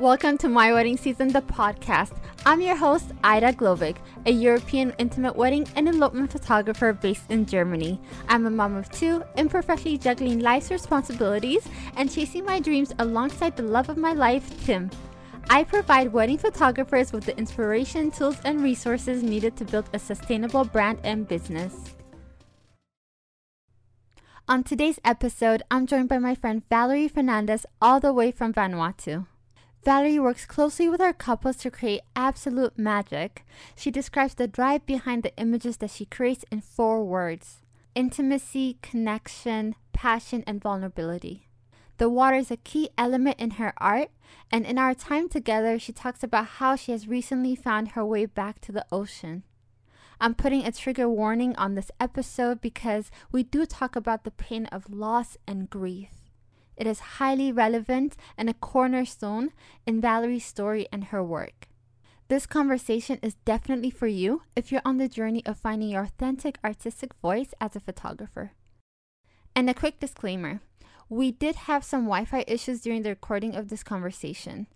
Welcome to My Wedding Season, the podcast. I'm your host, Ida Globig, a European intimate wedding and elopement photographer based in Germany. I'm a mom of two, imperfectly juggling life's responsibilities and chasing my dreams alongside the love of my life, Tim. I provide wedding photographers with the inspiration, tools, and resources needed to build a sustainable brand and business. On today's episode, I'm joined by my friend Valerie Fernandez, all the way from Vanuatu. Valerie works closely with our couples to create absolute magic. She describes the drive behind the images that she creates in four words intimacy, connection, passion, and vulnerability. The water is a key element in her art, and in our time together, she talks about how she has recently found her way back to the ocean. I'm putting a trigger warning on this episode because we do talk about the pain of loss and grief. It is highly relevant and a cornerstone in Valerie's story and her work. This conversation is definitely for you if you're on the journey of finding your authentic artistic voice as a photographer. And a quick disclaimer we did have some Wi Fi issues during the recording of this conversation.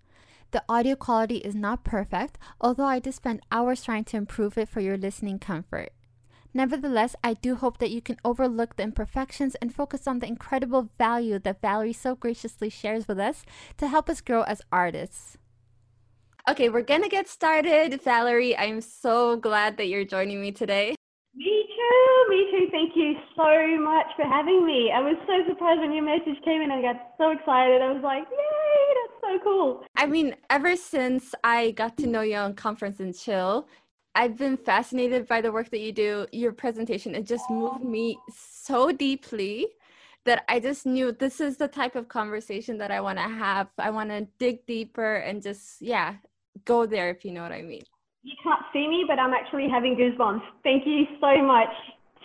The audio quality is not perfect, although I did spend hours trying to improve it for your listening comfort. Nevertheless, I do hope that you can overlook the imperfections and focus on the incredible value that Valerie so graciously shares with us to help us grow as artists. Okay, we're gonna get started. Valerie, I'm so glad that you're joining me today. Me too, me too. Thank you so much for having me. I was so surprised when your message came in. I got so excited. I was like, yay, that's so cool. I mean, ever since I got to know you on Conference and Chill, I've been fascinated by the work that you do. Your presentation, it just moved me so deeply that I just knew this is the type of conversation that I want to have. I want to dig deeper and just, yeah, go there, if you know what I mean. You can't see me, but I'm actually having goosebumps. Thank you so much,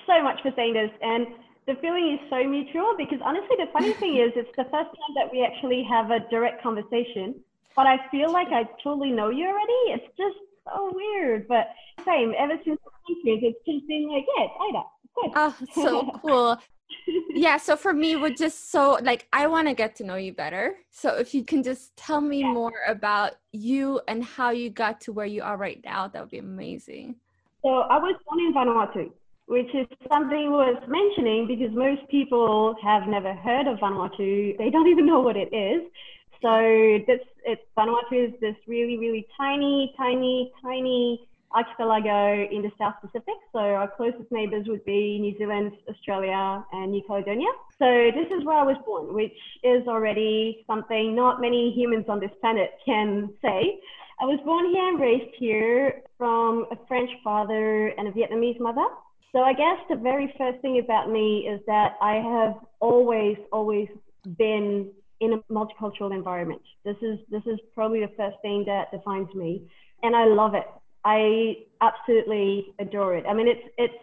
so much for saying this. And the feeling is so mutual because honestly, the funny thing is, it's the first time that we actually have a direct conversation. But I feel like I totally know you already. It's just so weird. But same, ever since the it's just been like, yeah, it's Ida. Good. Oh, so cool yeah so for me would just so like i want to get to know you better so if you can just tell me yeah. more about you and how you got to where you are right now that would be amazing so i was born in vanuatu which is something worth mentioning because most people have never heard of vanuatu they don't even know what it is so this it's vanuatu is this really really tiny tiny tiny archipelago in the South Pacific. So our closest neighbours would be New Zealand, Australia, and New Caledonia. So this is where I was born, which is already something not many humans on this planet can say. I was born here and raised here from a French father and a Vietnamese mother. So I guess the very first thing about me is that I have always, always been in a multicultural environment. This is this is probably the first thing that defines me, and I love it. I absolutely adore it. I mean, it's it's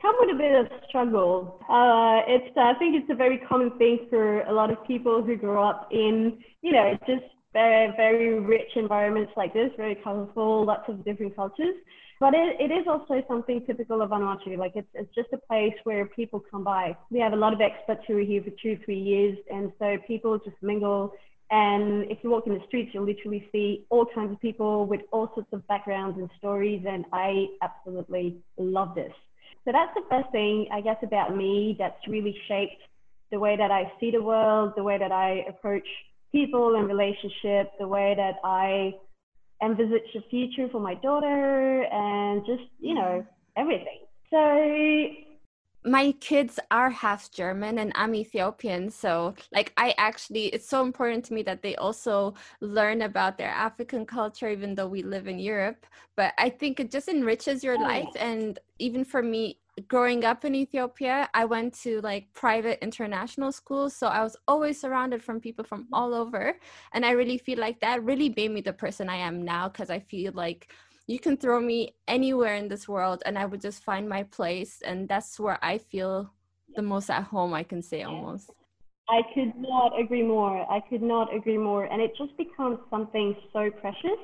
come with a bit of struggle. Uh, it's I think it's a very common thing for a lot of people who grow up in you know just very very rich environments like this, very colorful, lots of different cultures. But it, it is also something typical of Vanuatu. Like it's, it's just a place where people come by. We have a lot of expats who are here for two, three years. And so people just mingle and if you walk in the streets, you'll literally see all kinds of people with all sorts of backgrounds and stories. And I absolutely love this. So that's the first thing, I guess, about me that's really shaped the way that I see the world, the way that I approach people and relationships, the way that I envisage the future for my daughter, and just, you know, everything. So my kids are half German and I'm Ethiopian. So, like, I actually, it's so important to me that they also learn about their African culture, even though we live in Europe. But I think it just enriches your oh, life. And even for me, growing up in Ethiopia, I went to like private international schools. So I was always surrounded from people from all over. And I really feel like that really made me the person I am now because I feel like you can throw me anywhere in this world and I would just find my place. And that's where I feel the most at home, I can say almost. I could not agree more. I could not agree more. And it just becomes something so precious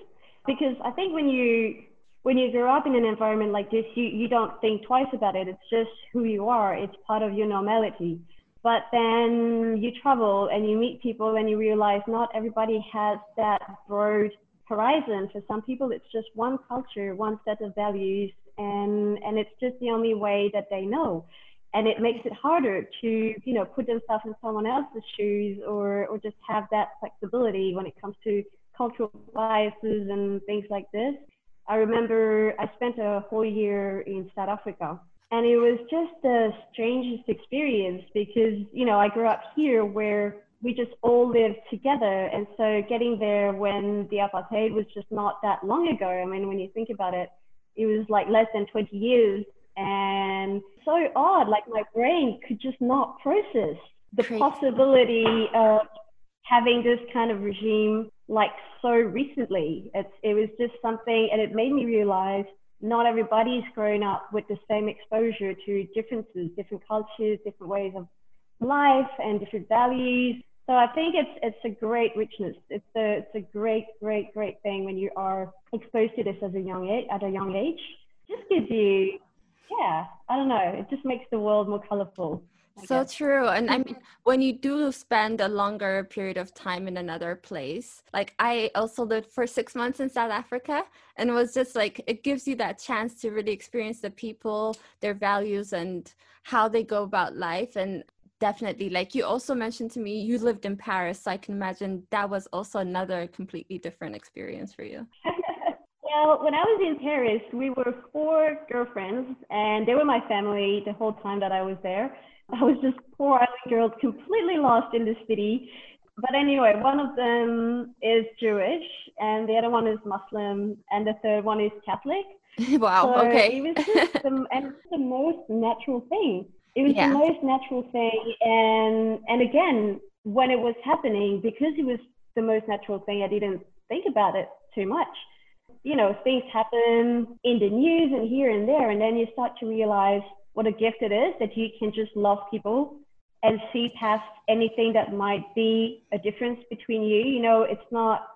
because I think when you when you grow up in an environment like this, you, you don't think twice about it. It's just who you are. It's part of your normality. But then you travel and you meet people and you realize not everybody has that broad horizon. For some people, it's just one culture, one set of values, and, and it's just the only way that they know. And it makes it harder to, you know, put themselves in someone else's shoes or, or just have that flexibility when it comes to cultural biases and things like this. I remember I spent a whole year in South Africa and it was just the strangest experience because, you know, I grew up here where we just all lived together. And so getting there when the apartheid was just not that long ago. I mean, when you think about it, it was like less than 20 years. And so odd, like my brain could just not process the Crazy. possibility of having this kind of regime like so recently. It's, it was just something, and it made me realize not everybody's grown up with the same exposure to differences, different cultures, different ways of life, and different values. So I think it's it's a great richness. It's a it's a great great great thing when you are exposed to this as a young age at a young age. It just gives you, yeah, I don't know. It just makes the world more colorful so true and i mm-hmm. mean when you do spend a longer period of time in another place like i also lived for six months in south africa and it was just like it gives you that chance to really experience the people their values and how they go about life and definitely like you also mentioned to me you lived in paris so i can imagine that was also another completely different experience for you Well, when I was in Paris, we were four girlfriends, and they were my family the whole time that I was there. I was just poor island girls, completely lost in the city. But anyway, one of them is Jewish, and the other one is Muslim, and the third one is Catholic. wow. So okay. It was just the, and the most natural thing. It was yeah. the most natural thing, and and again, when it was happening, because it was the most natural thing, I didn't think about it too much. You know, things happen in the news and here and there, and then you start to realize what a gift it is that you can just love people and see past anything that might be a difference between you. You know, it's not,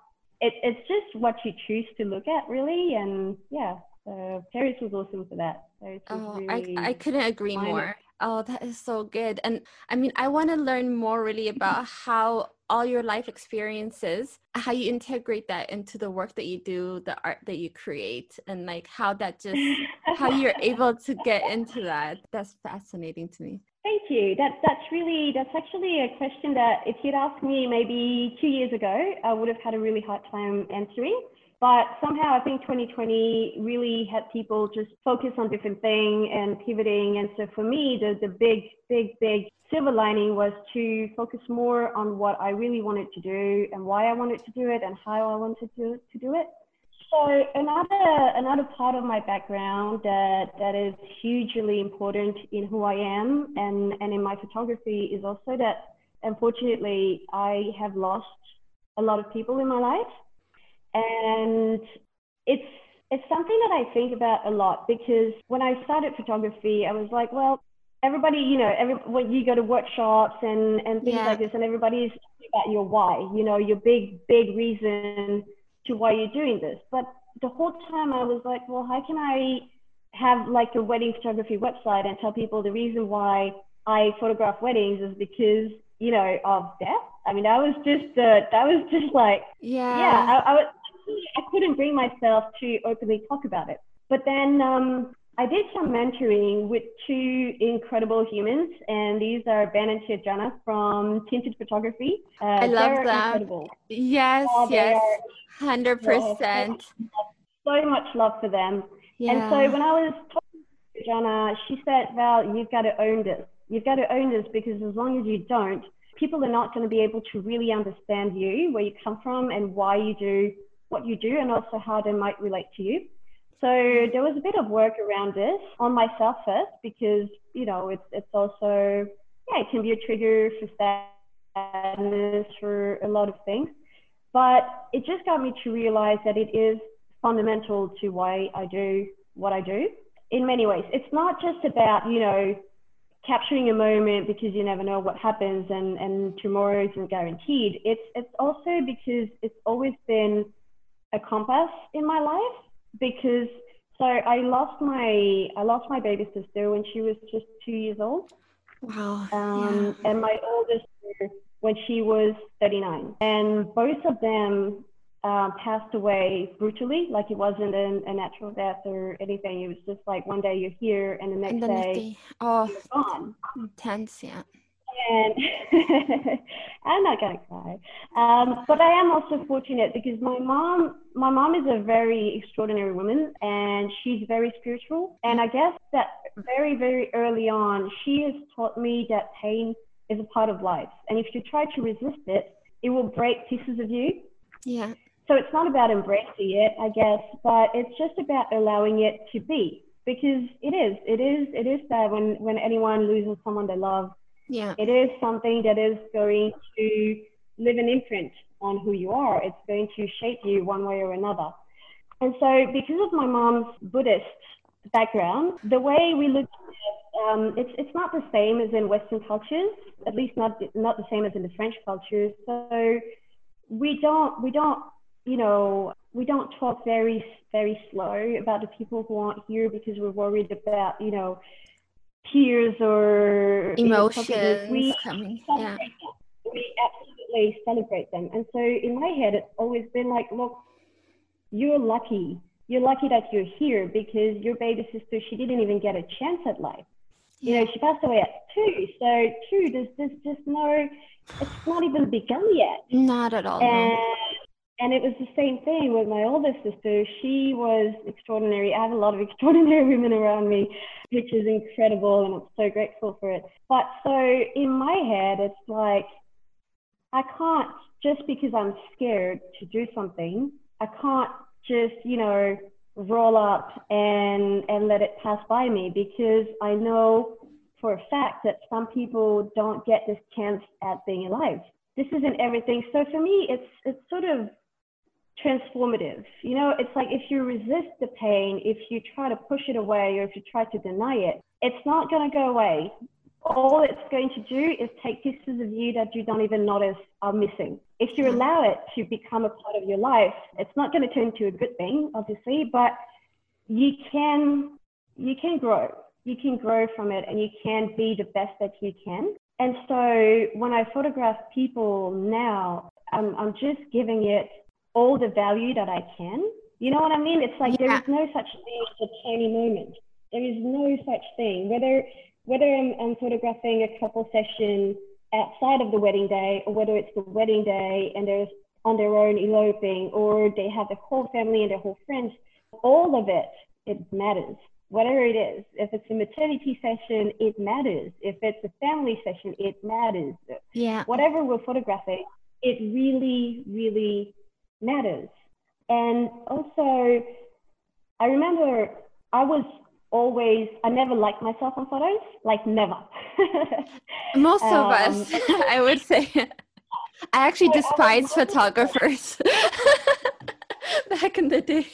it, it's just what you choose to look at, really. And yeah, so Paris was awesome for that. So oh, really I, I couldn't agree more. Oh, that is so good. And I mean, I want to learn more really about mm-hmm. how all your life experiences, how you integrate that into the work that you do, the art that you create, and like how that just, how you're able to get into that. That's fascinating to me. Thank you. That, that's really, that's actually a question that if you'd asked me maybe two years ago, I would have had a really hard time answering but somehow I think 2020 really had people just focus on different things and pivoting. And so for me, the, the big, big, big silver lining was to focus more on what I really wanted to do and why I wanted to do it and how I wanted to, to do it. So another another part of my background that that is hugely important in who I am and and in my photography is also that unfortunately I have lost a lot of people in my life and it's it's something that I think about a lot because when I started photography, I was like, well, everybody, you know, every when you go to workshops and and things yeah. like this, and everybody's talking about your why, you know, your big big reason to why you're doing this. But the whole time I was like, well, how can I have like a wedding photography website and tell people the reason why I photograph weddings is because you know of death. I mean, that was just uh, that was just like yeah, yeah. I, I was I couldn't bring myself to openly talk about it. But then um, I did some mentoring with two incredible humans, and these are Ben and Jana from Tinted Photography. Uh, I love them. Incredible. Yes, uh, yes, hundred percent. So much love for them. Yeah. And so when I was talking to Jana, she said, "Val, you've got to own this. You've got to own this because as long as you don't, people are not going to be able to really understand you, where you come from, and why you do what you do and also how they might relate to you. So mm-hmm. there was a bit of work around this on myself first because you know it's it's also yeah it can be a trigger for sadness for a lot of things, but it just got me to realize that it is fundamental to why I do what I do in many ways. It's not just about you know capturing a moment because you never know what happens and and tomorrow isn't guaranteed. It's it's also because it's always been a compass in my life because so I lost my I lost my baby sister when she was just two years old, Wow. Um, yeah. And my oldest when she was 39. And both of them um, passed away brutally, like it wasn't an, a natural death or anything. It was just like one day you're here and the next, and the day, day, oh, you're gone. Intense, yeah. And I'm not gonna cry, um, but I am also fortunate because my mom, my mom is a very extraordinary woman, and she's very spiritual. And I guess that very, very early on, she has taught me that pain is a part of life, and if you try to resist it, it will break pieces of you. Yeah. So it's not about embracing it, I guess, but it's just about allowing it to be because it is, it is, it is that when when anyone loses someone they love yeah. It is something that is going to leave an imprint on who you are. It's going to shape you one way or another. And so, because of my mom's Buddhist background, the way we look at it, um, it's, it's not the same as in Western cultures, at least not, not the same as in the French culture. So, we don't, we don't, you know, we don't talk very, very slow about the people who aren't here because we're worried about, you know, tears or emotions we coming. Yeah. We absolutely celebrate them. And so in my head, it's always been like, look, you're lucky. You're lucky that you're here because your baby sister, she didn't even get a chance at life. Yeah. You know, she passed away at two. So two, there's, there's just no, it's not even begun yet. Not at all. And, and it was the same thing with my older sister. She was extraordinary. I have a lot of extraordinary women around me, which is incredible, and I'm so grateful for it. But so in my head, it's like I can't just because I'm scared to do something. I can't just you know roll up and and let it pass by me because I know for a fact that some people don't get this chance at being alive. This isn't everything. So for me, it's it's sort of transformative. You know, it's like if you resist the pain, if you try to push it away or if you try to deny it, it's not going to go away. All it's going to do is take pieces of you that you don't even notice are missing. If you allow it to become a part of your life, it's not going to turn into a good thing, obviously, but you can you can grow. You can grow from it and you can be the best that you can. And so when I photograph people now, I'm, I'm just giving it all the value that I can. You know what I mean? It's like yeah. there is no such thing as a tiny moment. There is no such thing. Whether whether I'm, I'm photographing a couple session outside of the wedding day, or whether it's the wedding day and they're on their own eloping, or they have the whole family and their whole friends, all of it, it matters. Whatever it is, if it's a maternity session, it matters. If it's a family session, it matters. Yeah. Whatever we're photographing, it really, really matters. And also, I remember I was always, I never liked myself on photos, like never. Most um, of us, I would say. I actually so despise photographers back in the day.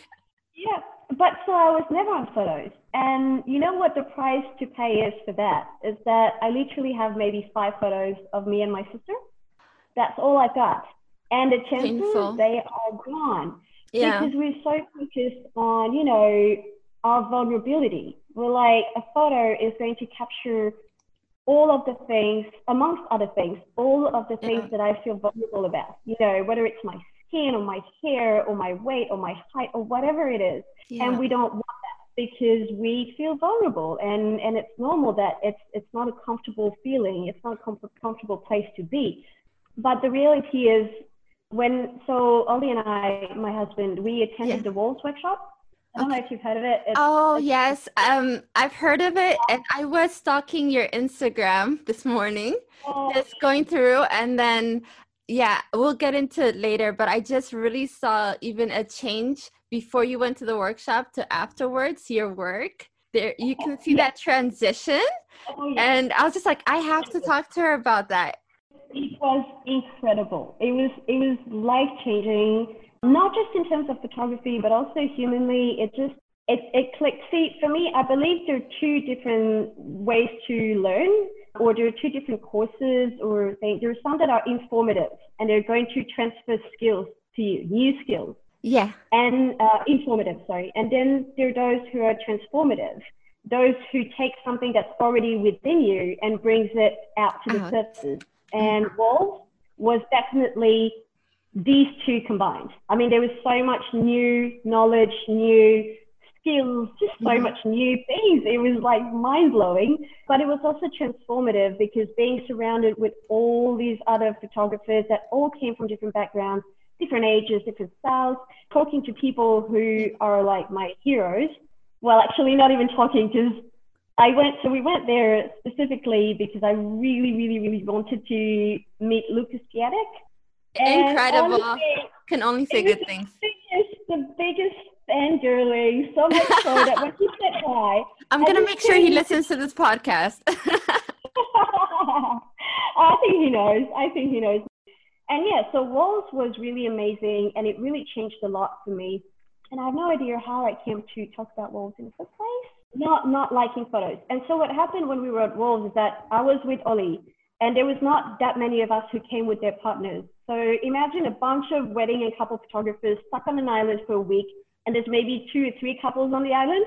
Yeah, but so I was never on photos. And you know what the price to pay is for that? Is that I literally have maybe five photos of me and my sister. That's all I've got and the chances Painful. they are gone yeah. because we're so focused on you know our vulnerability we're like a photo is going to capture all of the things amongst other things all of the things yeah. that i feel vulnerable about you know whether it's my skin or my hair or my weight or my height or whatever it is yeah. and we don't want that because we feel vulnerable and and it's normal that it's it's not a comfortable feeling it's not a com- comfortable place to be but the reality is when so Ollie and I, my husband, we attended yeah. the Walls workshop. I don't okay. know if you've heard of it. It's, oh it's, yes, um, I've heard of it, and I was stalking your Instagram this morning, oh. just going through, and then yeah, we'll get into it later. But I just really saw even a change before you went to the workshop to afterwards. Your work there, you can see that transition, oh, yeah. and I was just like, I have to talk to her about that it was incredible. It was it was life changing, not just in terms of photography, but also humanly. It just it, it clicked. See, for me, I believe there are two different ways to learn, or there are two different courses, or things. There are some that are informative and they're going to transfer skills to you, new skills. Yeah. And uh, informative, sorry. And then there are those who are transformative those who take something that's already within you and brings it out to the surface. And Walls was definitely these two combined. I mean, there was so much new knowledge, new skills, just so Mhm. much new things. It was like mind blowing, but it was also transformative because being surrounded with all these other photographers that all came from different backgrounds, different ages, different styles, talking to people who are like my heroes. Well, actually, not even talking because I went, so we went there specifically because I really, really, really wanted to meet Lucas Piatek. And Incredible. honestly, Can only say good things. the biggest, the biggest fangirling, so much so that when he said hi, I'm gonna make sure he listens to this podcast. I think he knows. I think he knows. And yeah, so Walls was really amazing and it really changed a lot for me. And I have no idea how I came to talk about Walls in the first place. Not not liking photos. And so what happened when we were at Wolves is that I was with Ollie and there was not that many of us who came with their partners. So imagine a bunch of wedding and couple photographers stuck on an island for a week and there's maybe two or three couples on the island.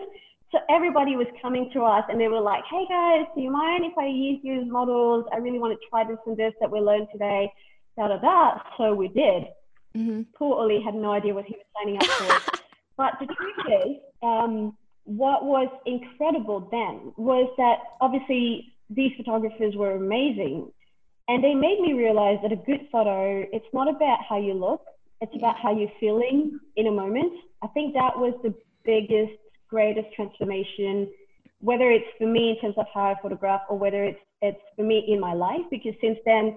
So everybody was coming to us and they were like, hey guys, do you mind if I use you as models? I really want to try this and this that we learned today. Da da da. So we did. Mhm. Poor Ollie had no idea what he was signing up for. but the truth is, um, what was incredible then was that obviously these photographers were amazing. And they made me realize that a good photo, it's not about how you look, it's about how you're feeling in a moment. I think that was the biggest, greatest transformation, whether it's for me in terms of how I photograph or whether it's it's for me in my life, because since then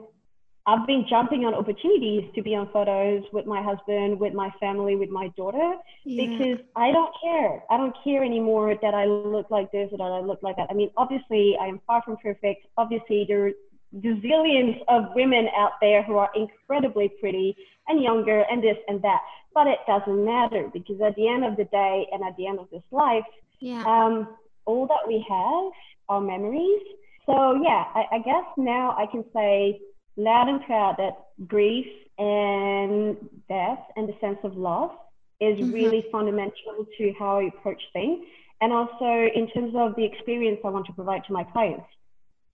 I've been jumping on opportunities to be on photos with my husband, with my family, with my daughter, Yeah. because I don't care. I don't care anymore that I look like this or that I look like that. I mean, obviously, I am far from perfect. Obviously, there are gazillions of women out there who are incredibly pretty and younger and this and that. But it doesn't matter because at the end of the day and at the end of this life, yeah. um, all that we have are memories. So yeah, I, I guess now I can say loud and proud that grief and death and the sense of loss is Mhm. really fundamental to how I approach things. And also in terms of the experience I want to provide to my clients.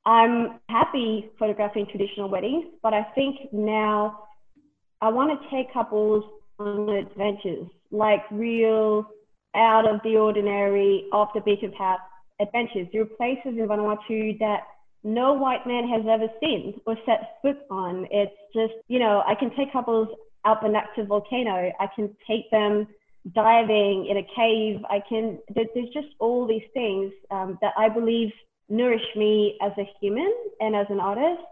I'm happy photographing traditional weddings, but I think now I want to take couples on adventures, like real out of the ordinary, off the beaten path adventures. There are places in Vanuatu that no white man has ever seen or set foot on. It's just, you know, I can take couples up an active volcano. I can take them diving in a cave. I can, there's just all these things um, that I believe nourish me as a human and as an artist.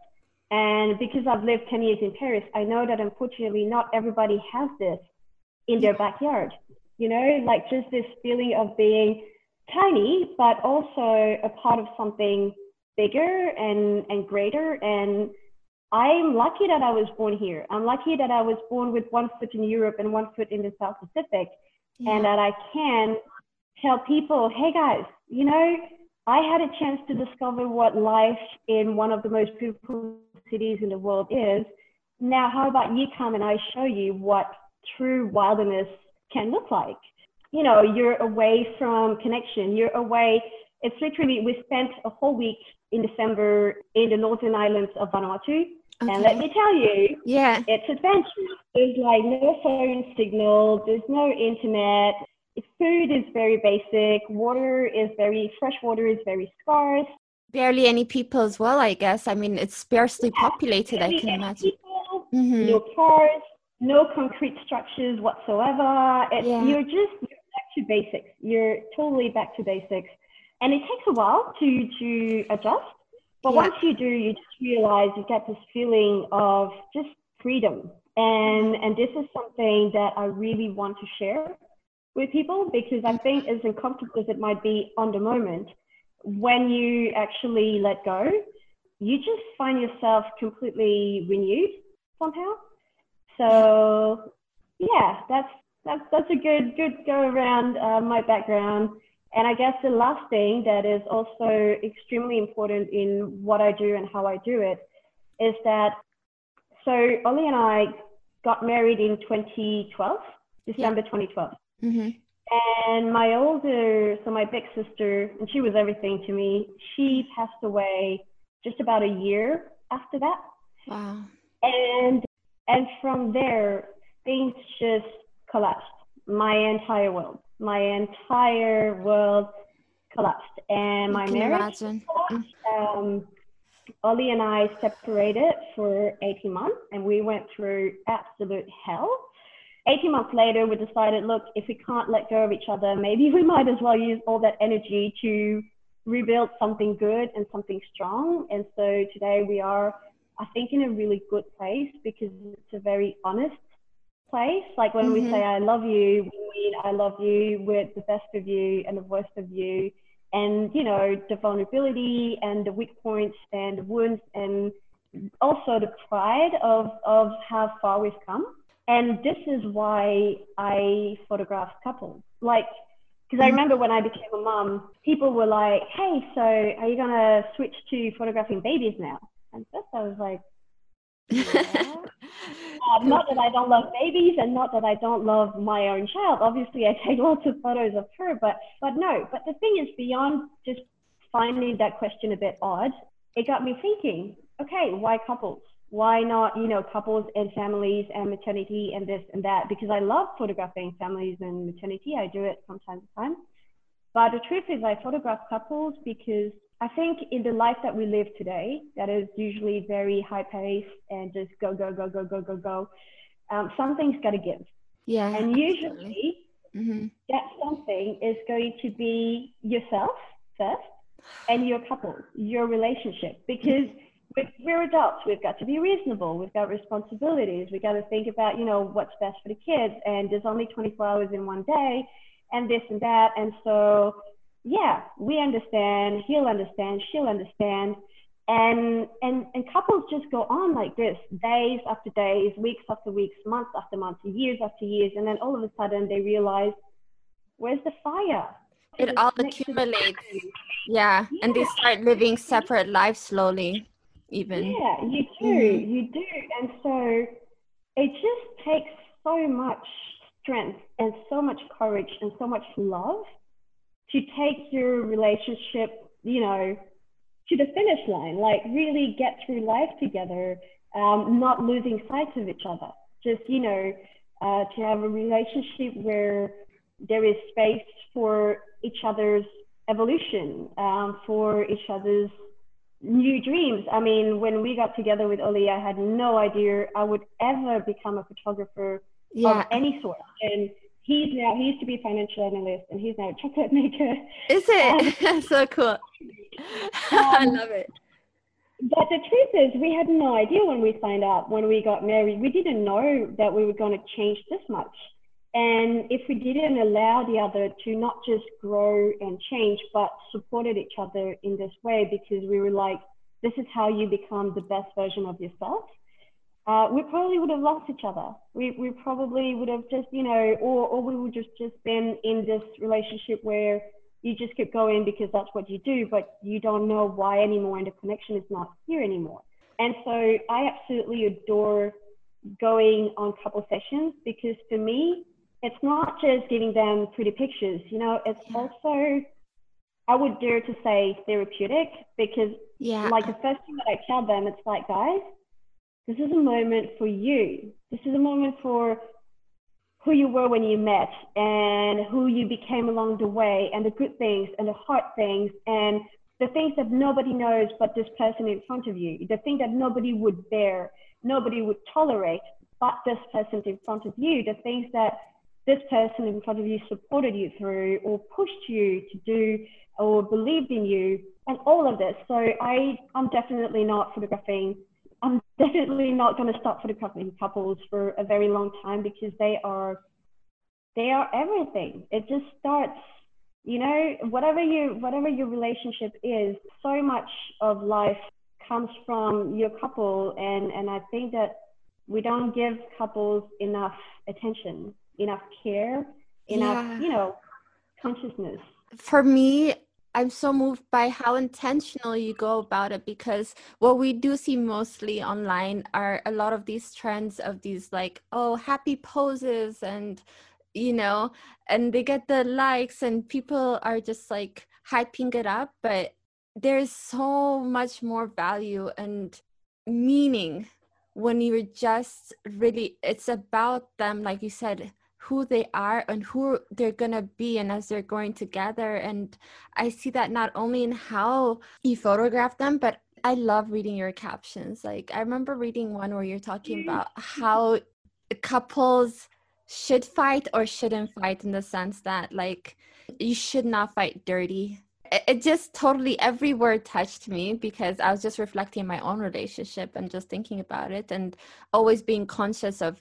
And because I've lived 10 years in Paris, I know that unfortunately not everybody has this in their backyard. You know, like just this feeling of being tiny, but also a part of something bigger and, and greater. And I'm lucky that I was born here. I'm lucky that I was born with one foot in Europe and one foot in the South Pacific, and that I can tell people, hey guys, you know, I had a chance to discover what life in one of the most beautiful cities in the world is. Now, how about you come and I show you what true wilderness can look like? You know, you're away from connection. You're away. It's literally, we spent a whole week in December in the northern islands of Vanuatu. And let me tell you, yeah. it's adventurous. There's like no phone signal, there's no internet. Food is very basic. Water is very, fresh water is very scarce. Barely any people as well, I guess. I mean, it's sparsely populated, I can imagine. People, hmm No cars, no concrete structures whatsoever. It's, Yeah. You're just you're back to basics. You're totally back to basics. And it takes a while to, to adjust. But Yeah. once you do, you just realize you get this feeling of just freedom. And, and this is something that I really want to share with people because I think as uncomfortable as it might be on the moment, when you actually let go, you just find yourself completely renewed somehow. So yeah, that's that's that's a good good go around uh, my background. And I guess the last thing that is also extremely important in what I do and how I do it is that so Ollie and I got married in 2012, December 2012. hmm And my older, so my big sister, and she was everything to me, she passed away just about a year after that. Wow. And and from there, things just collapsed. My entire world, my entire world collapsed, and my marriage collapsed. Um, Ollie and I separated for 18 months, and we went through absolute hell. 18 months later, we decided, look, if we can't let go of each other, maybe we might as well use all that energy to rebuild something good and something strong. And so today we are, I think, in a really good place because it's a very honest place. Like when we Mhm. say, I love you, we mean I love you with the best of you and the worst of you. And, you know, the vulnerability and the weak points and the wounds and also the pride of, of how far we've come. And this is why I photograph couples. Like, because I Mhm. remember when I became a mom, people were like, hey, so are you to switch to photographing babies now? And first I was like, yeah. Uh, not that I don't love babies and not that I don't love my own child. Obviously, I take lots of photos of her, but but no. But the thing is, beyond just finding that question a bit odd, it got me thinking. Okay, why couples? Why not, you know, couples and families and maternity and this and that? Because I love photographing families and maternity. I do it from time to time. But the truth is, I photograph couples because I think in the life that we live today, that is usually very high paced and just go, go, go, go, go, go, go, um, something's got to give. Yeah. And usually hmm that something is going to be yourself first and your couple, your relationship. Because we're, we're adults, we've got to be reasonable, we've got responsibilities, we've got to think about, you know, what's best for the kids. And there's only 24 hours in one day and this and that. And so, yeah, we understand, he'll understand, she'll understand. And, and, and couples just go on like this, days after days, weeks after weeks, months after months, years after years. And then all of a sudden they realize, where's the fire? It It's all next to the accumulates. fire. Yeah. And they start living separate lives slowly, even. Yeah, you do, Mhm. you do. And so it just takes so much strength and so much courage and so much love to take your relationship, you know, to the finish line, like really get through life together, um, not losing sight of each other. Just, you know, uh, to have a relationship where there is space for each other's evolution, um, for each other's new dreams. I mean, when we got together with Oli, I had no idea I would ever become a photographer Yeah. of any sort. And he's now, he used to be a financial analyst and he's now a chocolate maker. Is it? so cool. I Um, love it. But the truth is, we had no idea when we signed up, when we got married. We didn't know that we were going to change this much. And if we didn't allow the other to not just grow and change, but supported each other in this way, because we were like, this is how you become the best version of yourself, uh, we probably would have lost each other. We, we probably would have just, you know, or, or we would just, just been in this relationship where you just keep going because that's what you do, but you don't know why anymore, and the connection is not here anymore. And so I absolutely adore going on couple sessions because for me, it's not just giving them pretty pictures, you know, it's Yeah. also, I would dare to say therapeutic because, Yeah. like, the first thing that I tell them, it's like, guys, this is a moment for you. This is a moment for who you were when you met and who you became along the way and the good things and the hard things and the things that nobody knows but this person in front of you, the thing that nobody would bear, nobody would tolerate but this person in front of you, the things that this person in front of you supported you through or pushed you to do or believed in you and all of this. So I, I'm definitely not photographing I'm definitely not going to stop photographing couples for a very long time because they are they are everything. It just starts, you know, whatever you whatever your relationship is, so much of life comes from your couple and and I think that we don't give couples enough attention, enough care, enough, Yeah. you know, consciousness. for me, I'm so moved by how intentional you go about it because what we do see mostly online are a lot of these trends of these like, oh, happy poses and you know, and they get the likes and people are just like hyping it up, but there's so much more value and meaning when you're just really it's about them like you said who they are and who they're going to be and as they're going together. And i see that not only in how you photograph them but i love reading your captions. Like i remember reading one where you're talking mm. about how couples should fight or shouldn't fight in the sense that like you should not fight dirty. It just totally every word touched me because I was just reflecting my own relationship and just thinking about it and always being conscious of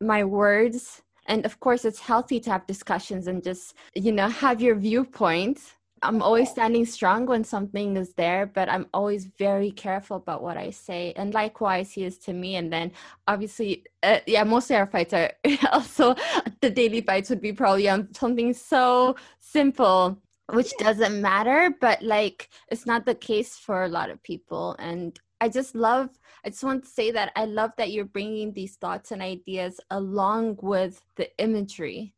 my words. And of course, it's healthy to have discussions and just, you know, have your viewpoint. I'm always standing strong when something is there, but I'm always very careful about what I say. And likewise, he is to me. And then obviously, uh, yeah, mostly our fights are also the daily fights would be probably on something so simple which doesn't matter but like it's not the case for a lot of people and i just love i just want to say that i love that you're bringing these thoughts and ideas along with the imagery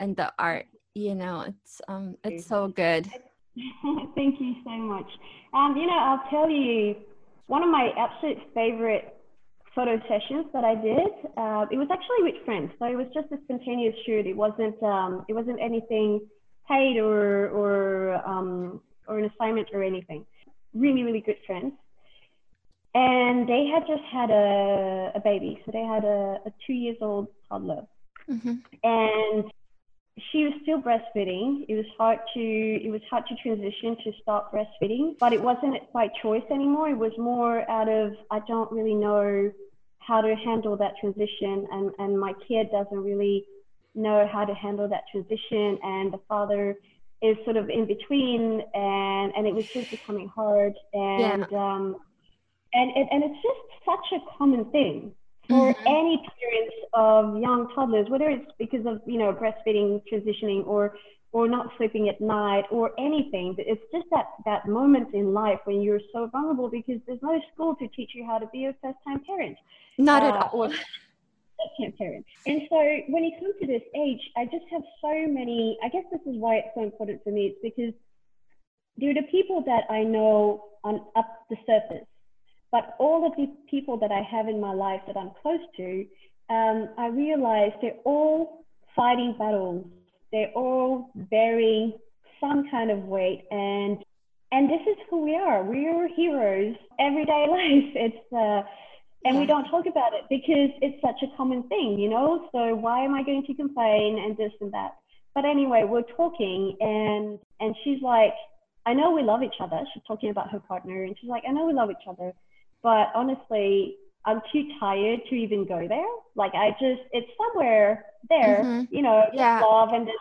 and the art you know it's um it's so good thank you so much um you know i'll tell you one of my absolute favorite photo sessions that I did. Uh, it was actually with friends, so it was just a spontaneous shoot. It wasn't um, it wasn't anything paid or or um, or an assignment or anything. Really, really good friends. And they had just had a, a baby, so they had a, a two years old toddler, mm-hmm. and she was still breastfeeding. It was hard to it was hard to transition to stop breastfeeding, but it wasn't by choice anymore. It was more out of I don't really know how to handle that transition, and and my kid doesn't really know how to handle that transition and the father is sort of in between and and it was just becoming hard and yeah. um and, and and it's just such a common thing for mm-hmm. any parents of young toddlers whether it's because of you know breastfeeding transitioning or or not sleeping at night or anything it's just that that moment in life when you're so vulnerable because there's no school to teach you how to be a first time parent not uh, at all can't parent. And so when you come to this age, I just have so many, I guess this is why it's so important for me. It's because there are the people that I know on up the surface. But all of the people that I have in my life that I'm close to, um, I realize they're all fighting battles. They're all bearing some kind of weight and and this is who we are. We are heroes everyday life. It's uh, and we don't talk about it because it's such a common thing, you know. So why am I going to complain and this and that? But anyway, we're talking, and and she's like, I know we love each other. She's talking about her partner, and she's like, I know we love each other, but honestly, I'm too tired to even go there. Like I just, it's somewhere there, mm-hmm. you know, yeah. love and just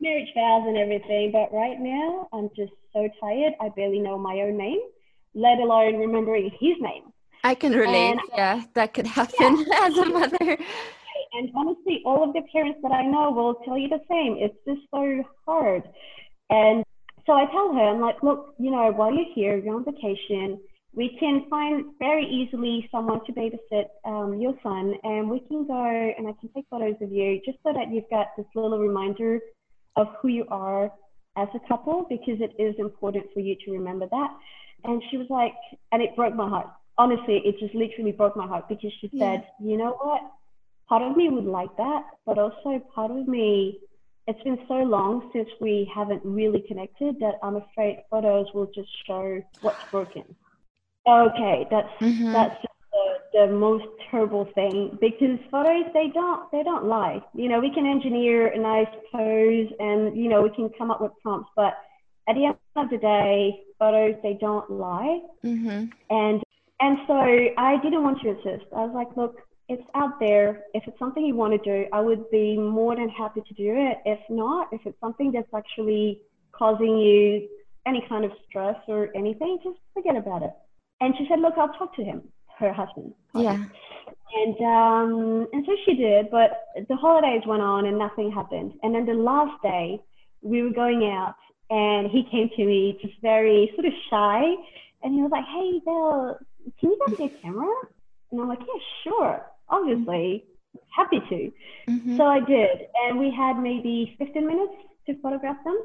marriage vows and everything. But right now, I'm just so tired. I barely know my own name, let alone remembering his name. I can relate. And, yeah, that could happen yeah. as a mother. And honestly, all of the parents that I know will tell you the same. It's just so hard. And so I tell her, I'm like, look, you know, while you're here, you're on vacation, we can find very easily someone to babysit um, your son, and we can go and I can take photos of you just so that you've got this little reminder of who you are as a couple, because it is important for you to remember that. And she was like, and it broke my heart honestly, it just literally broke my heart because she yeah. said, you know what? Part of me would like that, but also part of me, it's been so long since we haven't really connected that I'm afraid photos will just show what's broken. Okay, that's mm-hmm. that's just the, the most terrible thing because photos they don't they don't lie. You know, we can engineer a nice pose and you know we can come up with prompts, but at the end of the day, photos they don't lie. Mm-hmm. And and so I didn't want to insist. I was like, look, it's out there. If it's something you want to do, I would be more than happy to do it. If not, if it's something that's actually causing you any kind of stress or anything, just forget about it. And she said, look, I'll talk to him, her husband. Yeah. And um, and so she did, but the holidays went on and nothing happened. And then the last day, we were going out, and he came to me just very sort of shy, and he was like, "Hey, Bill, can you get me a camera? And I'm like, yeah, sure. Obviously, happy to. Mm-hmm. So I did. And we had maybe 15 minutes to photograph them.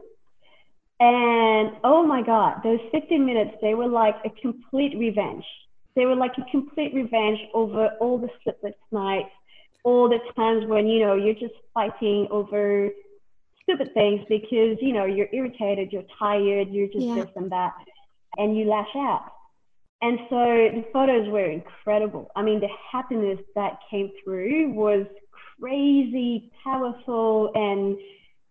And oh my God, those 15 minutes, they were like a complete revenge. They were like a complete revenge over all the sleepless nights, all the times when, you know, you're just fighting over stupid things because, you know, you're irritated, you're tired, you're just yeah. this and that, and you lash out. And so the photos were incredible. I mean, the happiness that came through was crazy, powerful, and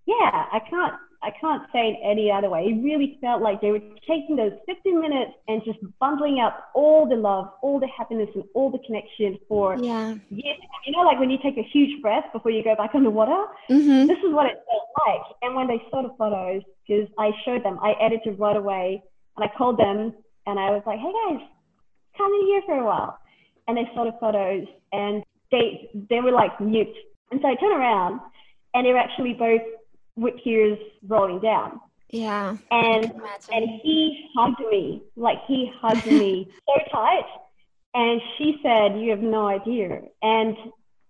yeah, I can't I can't say it any other way. It really felt like they were taking those 15 minutes and just bundling up all the love, all the happiness, and all the connection for yeah. years. You know, like when you take a huge breath before you go back underwater. Mm-hmm. This is what it felt like. And when they saw the photos, because I showed them, I edited right away, and I called them, and I was like, "Hey guys, come in here for a while." And they saw the photos, and they they were like mute. And so I turned around, and they were actually both with tears rolling down. Yeah. And and he hugged me, like he hugged me so tight. And she said, You have no idea. And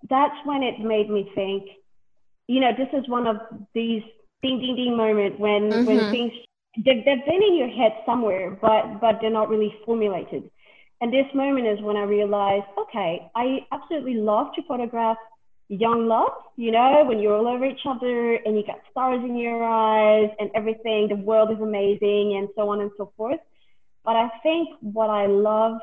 that's when it made me think, you know, this is one of these ding ding ding moments when mm-hmm. when things they've, they've been in your head somewhere, but but they're not really formulated. And this moment is when I realized, okay, I absolutely love to photograph young love, you know, when you're all over each other and you got stars in your eyes and everything, the world is amazing and so on and so forth. But I think what I love,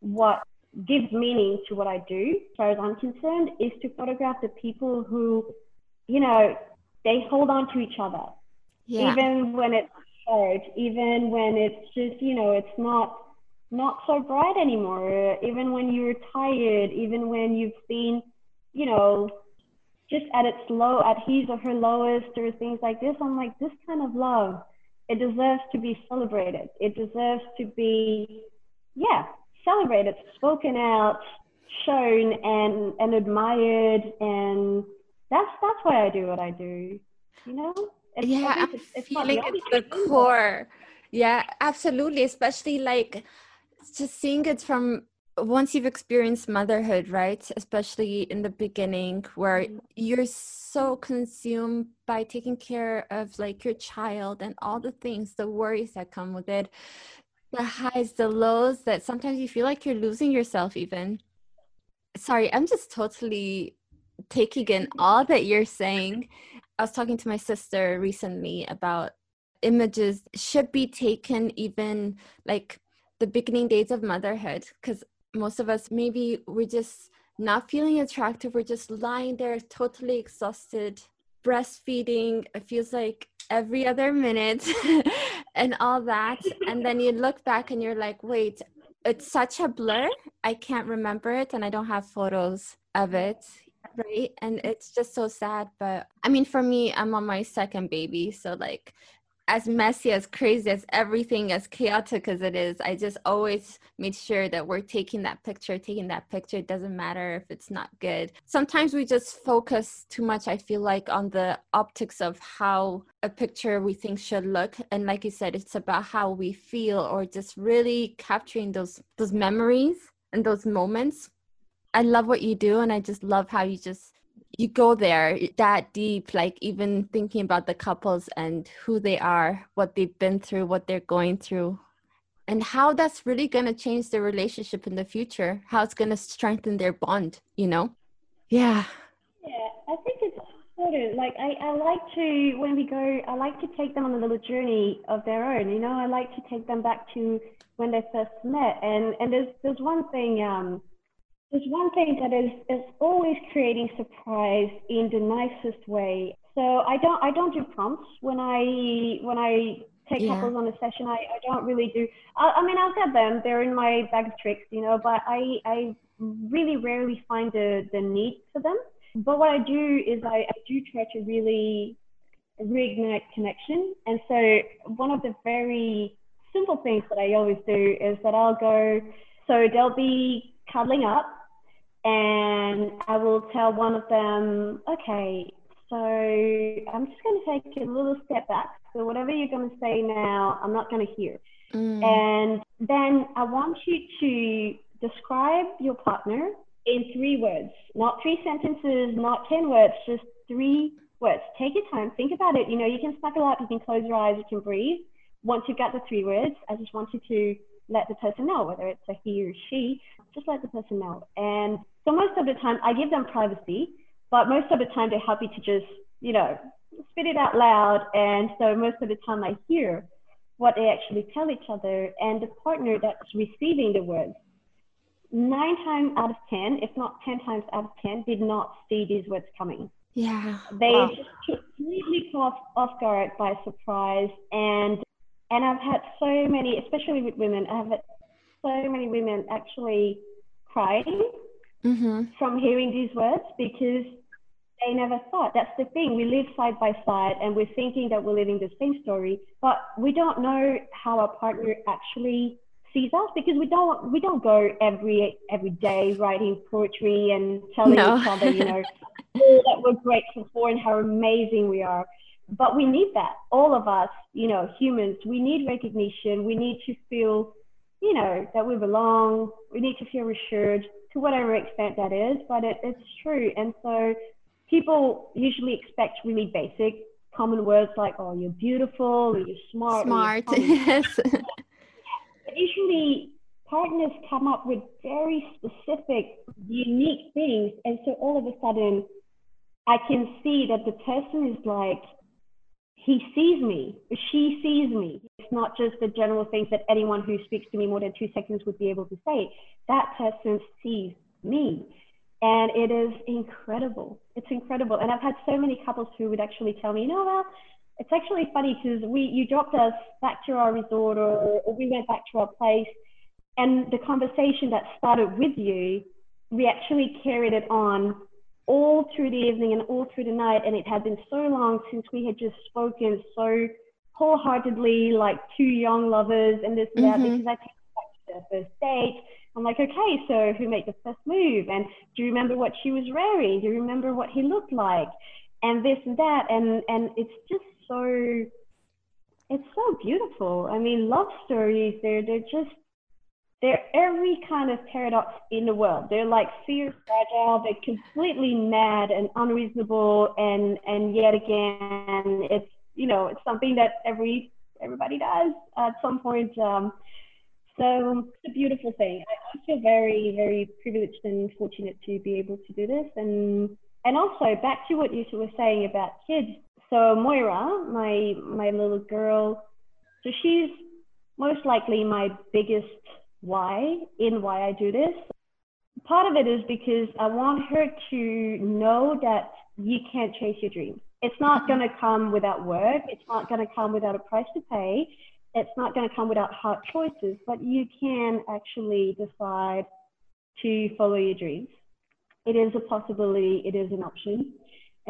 what gives meaning to what I do, as far as I'm concerned, is to photograph the people who, you know, they hold on to each other. Yeah. Even when it's hard, even when it's just, you know, it's not not so bright anymore, even when you're tired, even when you've seen you know, just at its low, at his or her lowest, or things like this. I'm like, this kind of love, it deserves to be celebrated. It deserves to be, yeah, celebrated, spoken out, shown, and and admired, and that's that's why I do what I do. You know? It's, yeah, I'm it's, it's feeling it's the core. Yeah, absolutely. Especially like just seeing it from once you've experienced motherhood, right? Especially in the beginning where mm-hmm. you're so consumed by taking care of like your child and all the things, the worries that come with it, the highs, the lows that sometimes you feel like you're losing yourself even. Sorry, I'm just totally taking in all that you're saying. I was talking to my sister recently about images should be taken even like the beginning days of motherhood because most of us maybe we're just not feeling attractive. We're just lying there totally exhausted breastfeeding it feels like every other minute and all that. And then you look back and you're like wait it's such a blur. I can't remember it and i don't have photos of it right? And it's just so sad. But i mean for me i'm on my second baby. So like as messy, as crazy, as everything, as chaotic as it is, I just always made sure that we're taking that picture, taking that picture. It doesn't matter if it's not good. Sometimes we just focus too much, I feel like, on the optics of how a picture we think should look. And like you said, it's about how we feel or just really capturing those those memories and those moments. I love what you do and I just love how you just you go there that deep like even thinking about the couples and who they are what they've been through what they're going through and how that's really going to change their relationship in the future how it's going to strengthen their bond you know? Yeah. Yeah i think it's important like I, I like to when we go i like to take them on a little journey of their own you know? I like to take them back to when they first met and and there's there's one thing um there's one thing that is, is always creating surprise in the nicest way. So I don't I don't do prompts when I when I take yeah. couples on a session. I, I don't really do. I, I mean I'll get them. They're in my bag of tricks, you know. But I I really rarely find the the need for them. But what I do is I, I do try to really reignite connection. And so one of the very simple things that I always do is that I'll go. So they'll be cuddling up and I will tell one of them, okay, so I'm just going to take a little step back. So whatever you're going to say now, I'm not going to hear. Mm. And then I want you to describe your partner in three words, not three sentences, not 10 words, just three words. Take your time, think about it. You know, you can snuggle up, you can close your eyes, you can breathe. Once you've got the three words, I just want you to let the person know, whether it's a he or she, just let the person know. And so most of the time, I give them privacy, but most of the time, they're happy to just, you know, spit it out loud. And so most of the time, I hear what they actually tell each other, and the partner that's receiving the words nine times out of 10, if not 10 times out of 10, did not see these words coming. Yeah. They wow. just completely caught off guard by surprise. And and I've had so many, especially with women, I've had so many women actually crying mm-hmm. from hearing these words because they never thought. That's the thing. We live side by side and we're thinking that we're living the same story, but we don't know how our partner actually sees us because we don't we don't go every every day writing poetry and telling no. each other, you know, all that we're grateful for and how amazing we are. But we need that. All of us, you know, humans, we need recognition. We need to feel, you know, that we belong. We need to feel reassured to whatever extent that is. But it, it's true. And so people usually expect really basic common words like, oh, you're beautiful, or you're smart. Smart, yes. usually partners come up with very specific, unique things. And so all of a sudden, I can see that the person is like, he sees me, she sees me. It's not just the general things that anyone who speaks to me more than two seconds would be able to say. That person sees me. And it is incredible. It's incredible. And I've had so many couples who would actually tell me, you know, well, it's actually funny because we you dropped us back to our resort or, or we went back to our place and the conversation that started with you we actually carried it on all through the evening and all through the night and it had been so long since we had just spoken so wholeheartedly like two young lovers and this and that mm-hmm. because I to their first date. I'm like, okay, so who made the first move? And do you remember what she was wearing? Do you remember what he looked like? And this and that. And and it's just so it's so beautiful. I mean, love stories, they're they're just they're every kind of paradox in the world. They're like fierce, fragile, they're completely mad and unreasonable and and yet again it's you know, it's something that every everybody does at some point. Um, so it's a beautiful thing. I, feel very, very privileged and fortunate to be able to do this. And and also back to what you were saying about kids so Moira, my my little girl, so she's most likely my biggest why in why I do this. Part of it is because I want her to know that you can't chase your dreams. It's not going to come without work. It's not going to come without a price to pay. It's not going to come without hard choices, but you can actually decide to follow your dreams. It is a possibility. It is an option.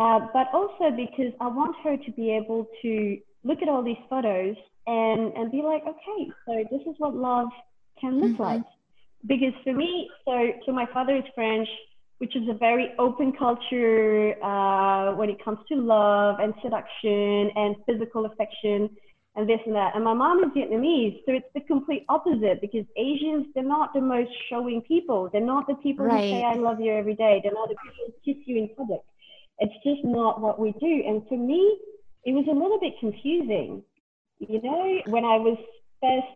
Uh, but also because I want her to be able to look at all these photos and, and be like, okay, so this is what love can look mm-hmm. like. Because for me, so, so my father is French, which is a very open culture uh, when it comes to love and seduction and physical affection and this and that. And my mom is Vietnamese, so it's the complete opposite because Asians, they're not the most showing people. They're not the people right. who say, I love you every day. They're not the people who kiss you in public. It's just not what we do. And for me, it was a little bit confusing. You know, when I was first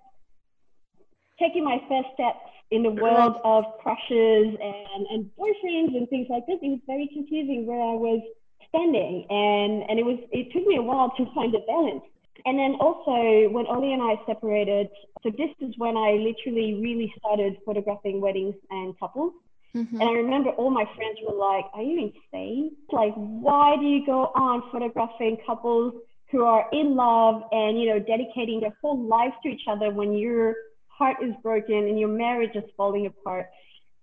taking my first steps in the world of crushes and, and boyfriends and things like this, it was very confusing where I was standing. And, and it was it took me a while to find a balance. And then also when Oli and I separated, so this is when I literally really started photographing weddings and couples. Mm-hmm. And I remember all my friends were like, Are you insane? Like, why do you go on photographing couples who are in love and, you know, dedicating their whole lives to each other when your heart is broken and your marriage is falling apart?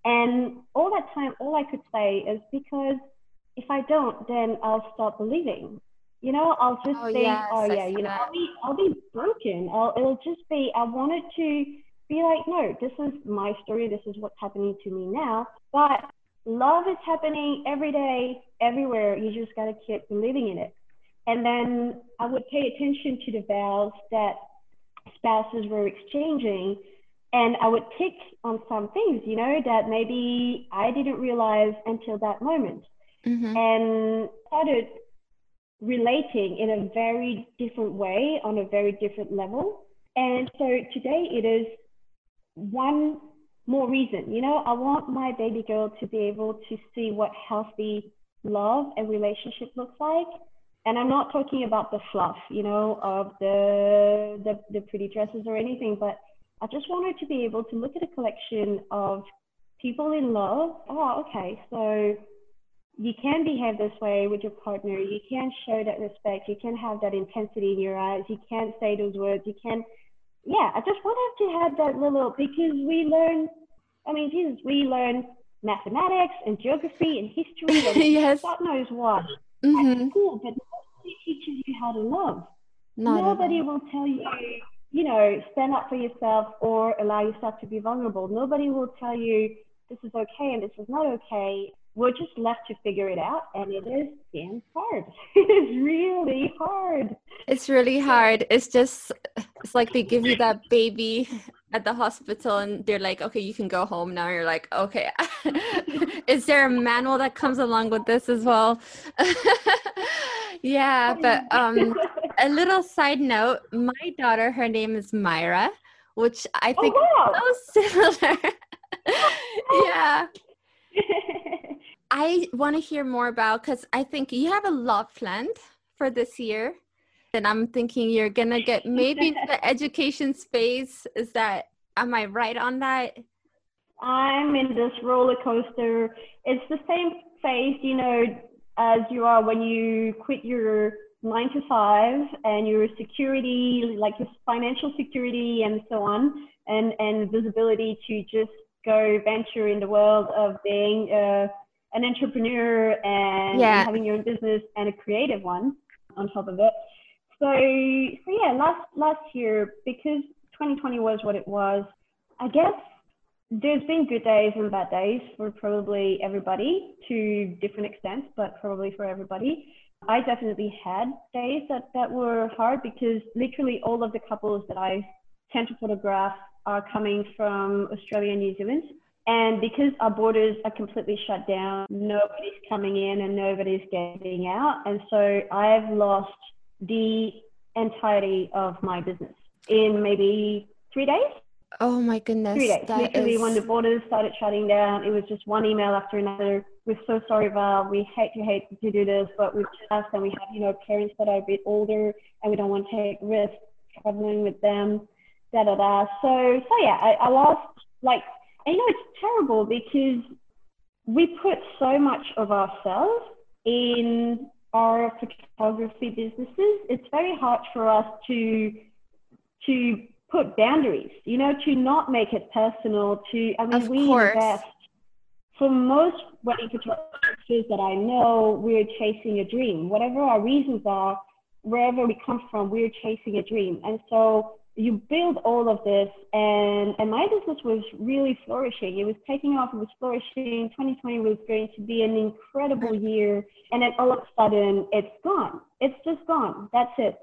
And all that time, all I could say is because if I don't, then I'll stop believing. You know, I'll just oh, think, yes, oh yeah, you know, I'll be, I'll be broken. I'll, it'll just be, I wanted to be like, no, this is my story. This is what's happening to me now. But love is happening every day, everywhere. You just got to keep believing in it. And then I would pay attention to the vows that spouses were exchanging and I would tick on some things, you know, that maybe I didn't realize until that moment. Mm-hmm. And started relating in a very different way on a very different level. And so today it is one more reason. You know, I want my baby girl to be able to see what healthy love and relationship looks like. And I'm not talking about the fluff, you know, of the, the, the pretty dresses or anything, but I just wanted to be able to look at a collection of people in love. Oh, okay, so you can behave this way with your partner. You can show that respect. You can have that intensity in your eyes. You can say those words. You can, yeah. I just wanted to have that little because we learn. I mean, Jesus, we learn mathematics and geography and history and yes. God knows what mm-hmm. at school, but nobody teaches you how to love. Not nobody will tell you, you know, stand up for yourself or allow yourself to be vulnerable. Nobody will tell you this is okay and this is not okay. We're just left to figure it out, and it is damn hard. it's really hard. It's really hard. It's just, it's like they give you that baby at the hospital and they're like, okay, you can go home now. You're like, okay. Is there a manual that comes along with this as well? yeah, but um, a little side note my daughter, her name is Myra, which I oh, think oh, wow. so similar. yeah. I want to hear more about because I think you have a lot planned for this year and I'm thinking you're gonna get maybe into the education space. Is that am I right on that? I'm in this roller coaster. It's the same phase, you know, as you are when you quit your nine to five and your security, like your financial security and so on, and and visibility to just go venture in the world of being uh, an entrepreneur and yeah. having your own business and a creative one on top of it. So, so yeah, last last year because 2020 was what it was. I guess there's been good days and bad days for probably everybody to different extents, but probably for everybody. I definitely had days that, that were hard because literally all of the couples that I tend to photograph are coming from Australia and New Zealand. And because our borders are completely shut down, nobody's coming in and nobody's getting out. And so I've lost the entirety of my business in maybe three days. Oh my goodness. Three days. Literally, is... when the borders started shutting down, it was just one email after another. We're so sorry, Val. We hate to hate to do this, but we've just and we have, you know, parents that are a bit older and we don't want to take risks traveling with them. Da da da. So so yeah, I, I lost like and you know it's terrible because we put so much of ourselves in our photography businesses. It's very hard for us to to put boundaries, you know, to not make it personal, to, I mean, of we course. invest. For most wedding photographers that I know, we're chasing a dream. Whatever our reasons are, wherever we come from, we're chasing a dream. And so you build all of this and, and my business was really flourishing. It was taking off, it was flourishing. 2020 was going to be an incredible year. And then all of a sudden it's gone. It's just gone. That's it.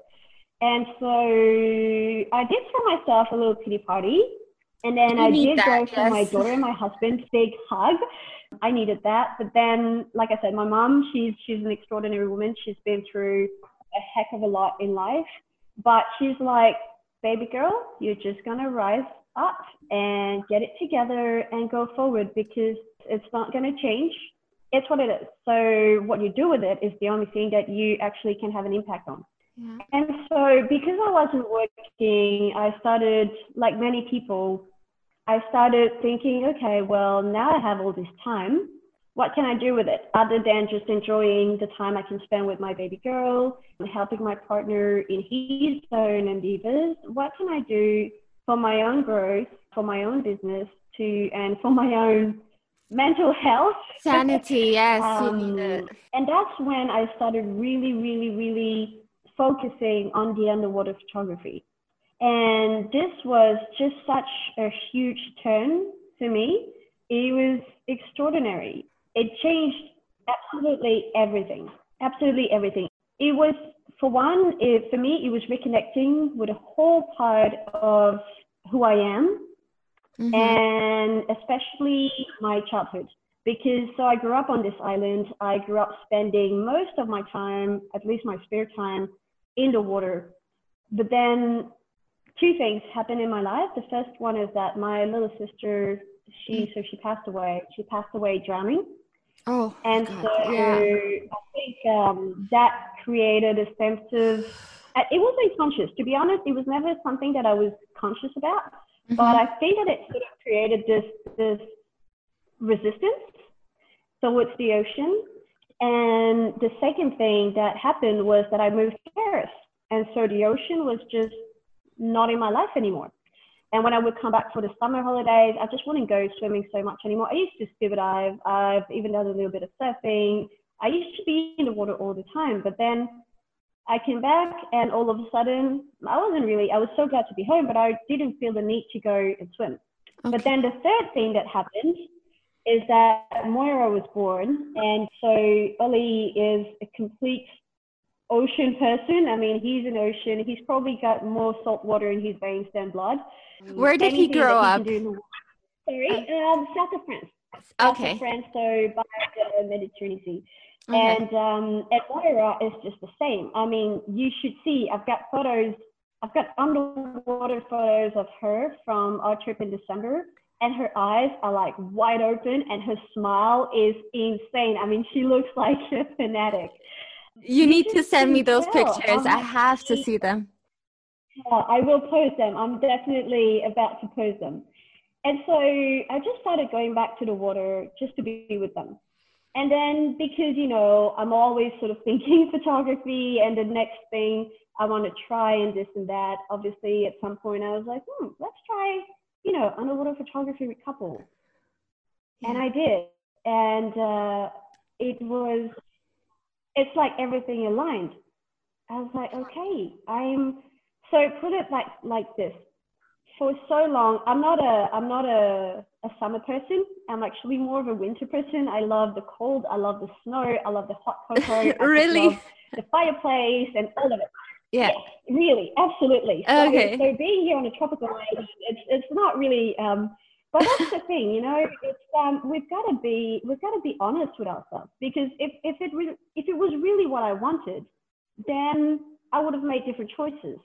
And so I did for myself a little pity party. And then you I did that, go for my daughter and my husband's big hug. I needed that. But then, like I said, my mom, she's she's an extraordinary woman. She's been through a heck of a lot in life. But she's like, baby girl, you're just gonna rise up and get it together and go forward because it's not gonna change. It's what it is. So what you do with it is the only thing that you actually can have an impact on. Yeah. And so, because I wasn't working, I started, like many people, I started thinking, okay, well, now I have all this time. What can I do with it other than just enjoying the time I can spend with my baby girl, helping my partner in his own endeavors? What can I do for my own growth, for my own business, to and for my own mental health sanity yes um, and that's when i started really really really focusing on the underwater photography. And this was just such a huge turn for me. It was extraordinary. It changed absolutely everything. Absolutely everything. It was, for one, it, for me, it was reconnecting with a whole part of who I am mm-hmm. and especially my childhood. Because so I grew up on this island. I grew up spending most of my time, at least my spare time, in the water. But then two things happened in my life. The first one is that my little sister, she so she passed away. She passed away drowning. Oh, and God. so yeah. I think um, that created a sense of it was unconscious. To be honest, it was never something that I was conscious about. Mm-hmm. But I think that it sort of created this this resistance towards the ocean. And the second thing that happened was that I moved to Paris, and so the ocean was just not in my life anymore. And when I would come back for the summer holidays, I just wouldn't go swimming so much anymore. I used to scuba dive. I've even done a little bit of surfing. I used to be in the water all the time, but then I came back and all of a sudden I wasn't really, I was so glad to be home, but I didn't feel the need to go and swim. Okay. But then the third thing that happened is that Moira was born. And so Ollie is a complete ocean person. I mean, he's an ocean. He's probably got more salt water in his veins than blood. Where did Anything he grow up? Sorry, um, south of France. South okay. Of France, so by the Mediterranean Sea. Okay. And um, at Moira is just the same. I mean, you should see. I've got photos. I've got underwater photos of her from our trip in December, and her eyes are like wide open, and her smile is insane. I mean, she looks like a fanatic. You need to send me those pictures. I have to see them. Yeah, I will post them. I'm definitely about to post them. And so I just started going back to the water just to be with them. And then because, you know, I'm always sort of thinking photography and the next thing I want to try and this and that, obviously at some point I was like, hmm, let's try, you know, underwater photography with couples. And I did. And uh, it was it's like everything aligned. I was like, okay, I'm so put it like like this. For so long, I'm not a I'm not a, a summer person. I'm actually more of a winter person. I love the cold. I love the snow. I love the hot cocoa. really? the fireplace and all of it. Yeah. Really, absolutely. So, okay. so being here on a tropical island, it's it's not really um, but that's the thing, you know, it's um, we've got to be we've got to be honest with ourselves because if if it re- if it was really what I wanted, then I would have made different choices.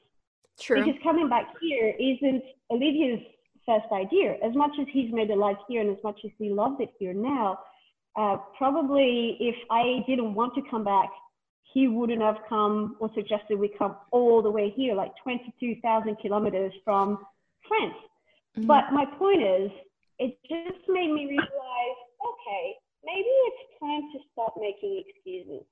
True. Because coming back here isn't Olivier's first idea. As much as he's made a life here and as much as he loves it here now, uh, probably if I didn't want to come back, he wouldn't have come or suggested we come all the way here, like 22,000 kilometers from France. Mm-hmm. But my point is, it just made me realize okay, maybe it's time to stop making excuses.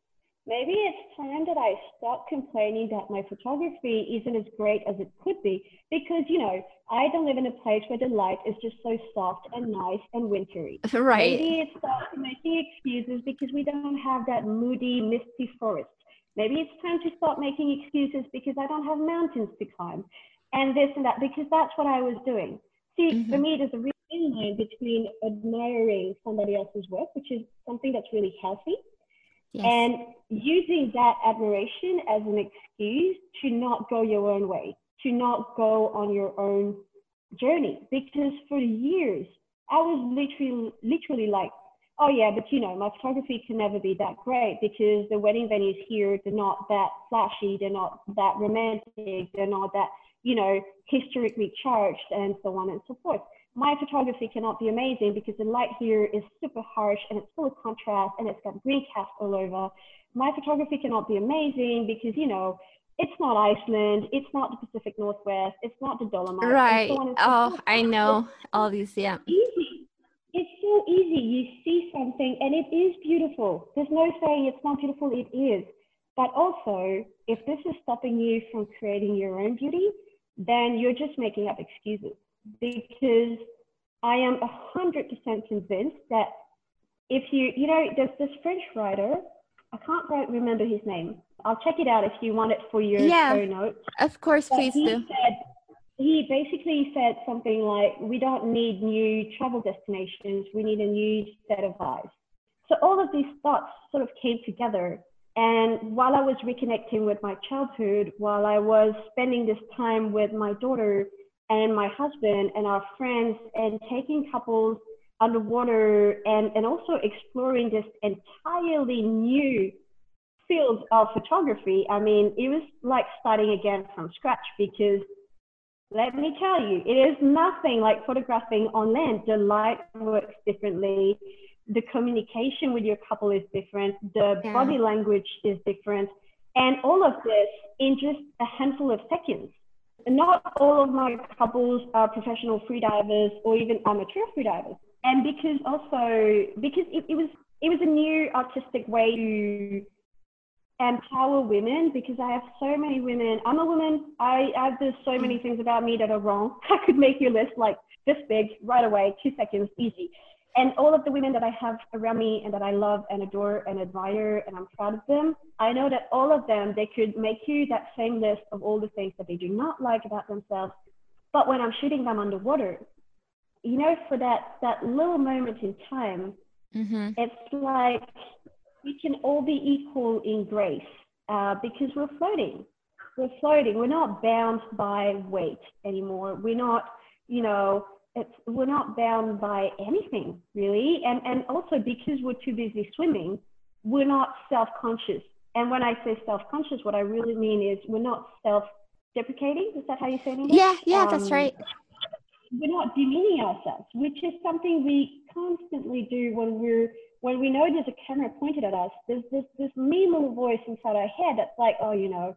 Maybe it's time that I stop complaining that my photography isn't as great as it could be because, you know, I don't live in a place where the light is just so soft and nice and wintry. Right. Maybe it's time to making excuses because we don't have that moody, misty forest. Maybe it's time to stop making excuses because I don't have mountains to climb and this and that because that's what I was doing. See, mm-hmm. for me, there's a real line between admiring somebody else's work, which is something that's really healthy, yes. and using that admiration as an excuse to not go your own way, to not go on your own journey. Because for years, I was literally, literally like, oh yeah, but you know, my photography can never be that great because the wedding venues here, they're not that flashy, they're not that romantic, they're not that you know, historically charged and so on and so forth. My photography cannot be amazing because the light here is super harsh and it's full of contrast and it's got green cast all over. My photography cannot be amazing because, you know, it's not Iceland, it's not the Pacific Northwest, it's not the Dolomites. Right. So so oh, forth. I know all these, yeah. Easy. It's so easy. You see something and it is beautiful. There's no saying it's not beautiful, it is. But also, if this is stopping you from creating your own beauty, then you're just making up excuses because I am 100% convinced that if you, you know, there's this French writer, I can't quite remember his name. I'll check it out if you want it for your yeah, show notes. Of course, but please he do. Said, he basically said something like, we don't need new travel destinations, we need a new set of eyes. So all of these thoughts sort of came together and while I was reconnecting with my childhood, while I was spending this time with my daughter and my husband and our friends and taking couples underwater and, and also exploring this entirely new field of photography. I mean, it was like starting again from scratch because let me tell you, it is nothing like photographing on land. The light works differently. The communication with your couple is different. The yeah. body language is different. And all of this in just a handful of seconds. Not all of my couples are professional freedivers or even amateur freedivers. And because also, because it, it was it was a new artistic way to empower women because I have so many women. I'm a woman. I, I have there's so many mm. things about me that are wrong. I could make your list like this big right away, two seconds, easy. And all of the women that I have around me and that I love and adore and admire and I'm proud of them, I know that all of them, they could make you that same list of all the things that they do not like about themselves. But when I'm shooting them underwater, you know, for that, that little moment in time, mm-hmm. it's like we can all be equal in grace uh, because we're floating. We're floating. We're not bound by weight anymore. We're not, you know, it's, we're not bound by anything really. And, and also because we're too busy swimming, we're not self-conscious. And when I say self-conscious, what I really mean is we're not self-deprecating. Is that how you say it? Yeah, yeah, um, that's right. We're not demeaning ourselves, which is something we constantly do when we're when we know there's a camera pointed at us, there's this, this mean little voice inside our head that's like, oh, you know,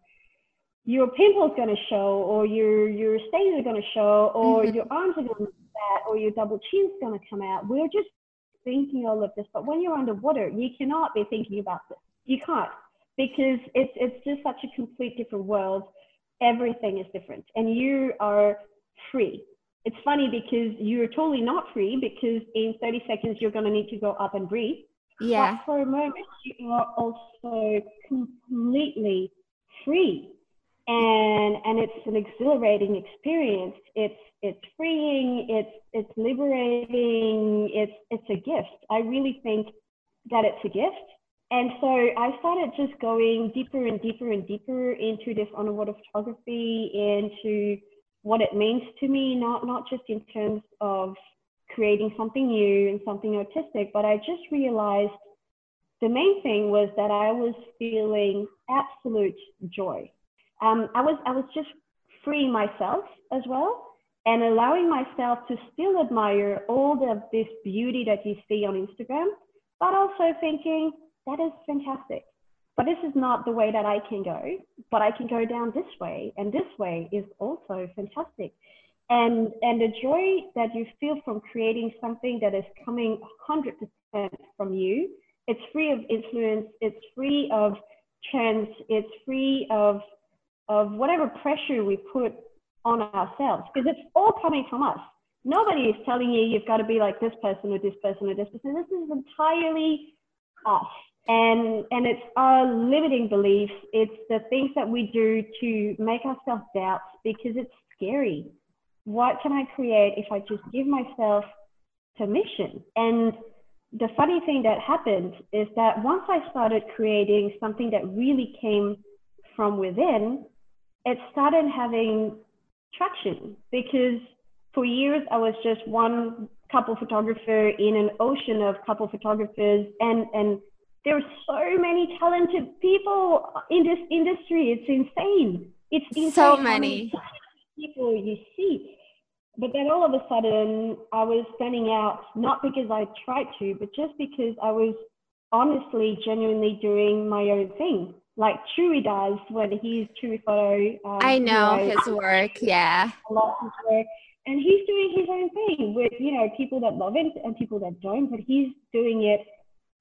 your pimple's going to show, or your your stains are going to show, or mm-hmm. your arms are going to fat, or your double chin's going to come out. We're just thinking all of this, but when you're underwater, you cannot be thinking about this. You can't because it's it's just such a complete different world. Everything is different, and you are free it's funny because you're totally not free because in 30 seconds you're going to need to go up and breathe. Yeah. But for a moment, you are also completely free. And, and it's an exhilarating experience. It's, it's freeing. It's, it's liberating. It's, it's a gift. I really think that it's a gift. And so I started just going deeper and deeper and deeper into this underwater photography, into what it means to me, not, not just in terms of creating something new and something artistic, but I just realized the main thing was that I was feeling absolute joy. Um, I was I was just freeing myself as well and allowing myself to still admire all of this beauty that you see on Instagram, but also thinking that is fantastic but this is not the way that I can go, but I can go down this way, and this way is also fantastic. And, and the joy that you feel from creating something that is coming 100% from you, it's free of influence, it's free of trends, it's free of, of whatever pressure we put on ourselves, because it's all coming from us. Nobody is telling you you've got to be like this person or this person or this person. This is entirely us and and it's our limiting beliefs it's the things that we do to make ourselves doubt because it's scary what can i create if i just give myself permission and the funny thing that happened is that once i started creating something that really came from within it started having traction because for years i was just one couple photographer in an ocean of couple photographers and and there are so many talented people in this industry. It's insane. It's insane so many. people you see. But then all of a sudden, I was standing out not because I tried to, but just because I was honestly, genuinely doing my own thing, like Chewy does when he's Chewy Photo. Um, I know, you know his work, yeah. A lot of his work. And he's doing his own thing with, you know, people that love it and people that don't, but he's doing it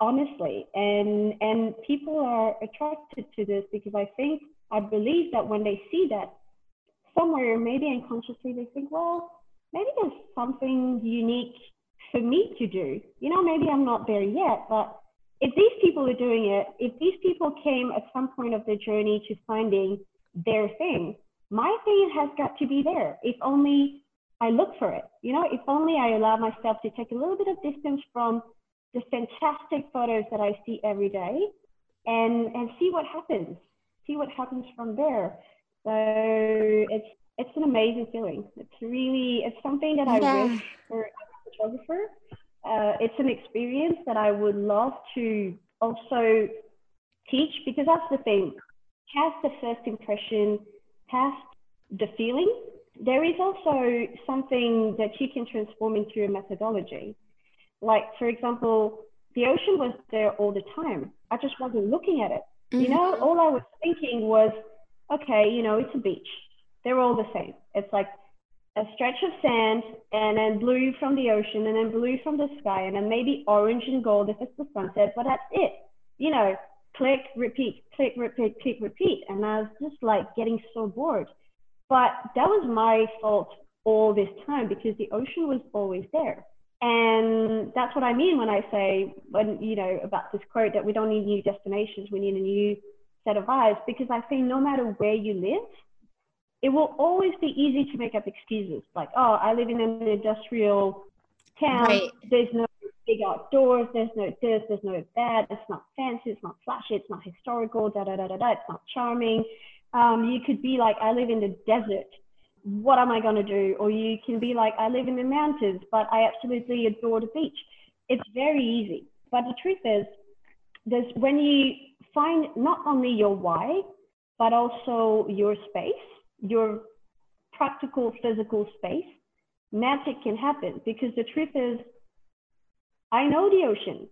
honestly and and people are attracted to this because i think i believe that when they see that somewhere maybe unconsciously they think well maybe there's something unique for me to do you know maybe i'm not there yet but if these people are doing it if these people came at some point of their journey to finding their thing my thing has got to be there if only i look for it you know if only i allow myself to take a little bit of distance from the fantastic photos that I see every day and, and see what happens, see what happens from there. So it's, it's an amazing feeling. It's really, it's something that I Yeah. wish for a photographer. Uh, it's an experience that I would love to also teach because that's the thing. Past the first impression, past the feeling, there is also something that you can transform into a methodology. Like, for example, the ocean was there all the time. I just wasn't looking at it. You know, all I was thinking was, okay, you know, it's a beach. They're all the same. It's like a stretch of sand and then blue from the ocean and then blue from the sky and then maybe orange and gold if it's the sunset, but that's it. You know, click, repeat, click, repeat, click, repeat. And I was just like getting so bored. But that was my fault all this time because the ocean was always there. And that's what I mean when I say, when, you know, about this quote that we don't need new destinations, we need a new set of eyes. Because I think no matter where you live, it will always be easy to make up excuses like, oh, I live in an industrial town. Right. There's no big outdoors. There's no this. There's no that. It's not fancy. It's not flashy. It's not historical. Da da da da da. It's not charming. Um, you could be like, I live in the desert. What am I going to do? Or you can be like, I live in the mountains, but I absolutely adore the beach. It's very easy. But the truth is, there's when you find not only your why, but also your space, your practical physical space, magic can happen. Because the truth is, I know the ocean.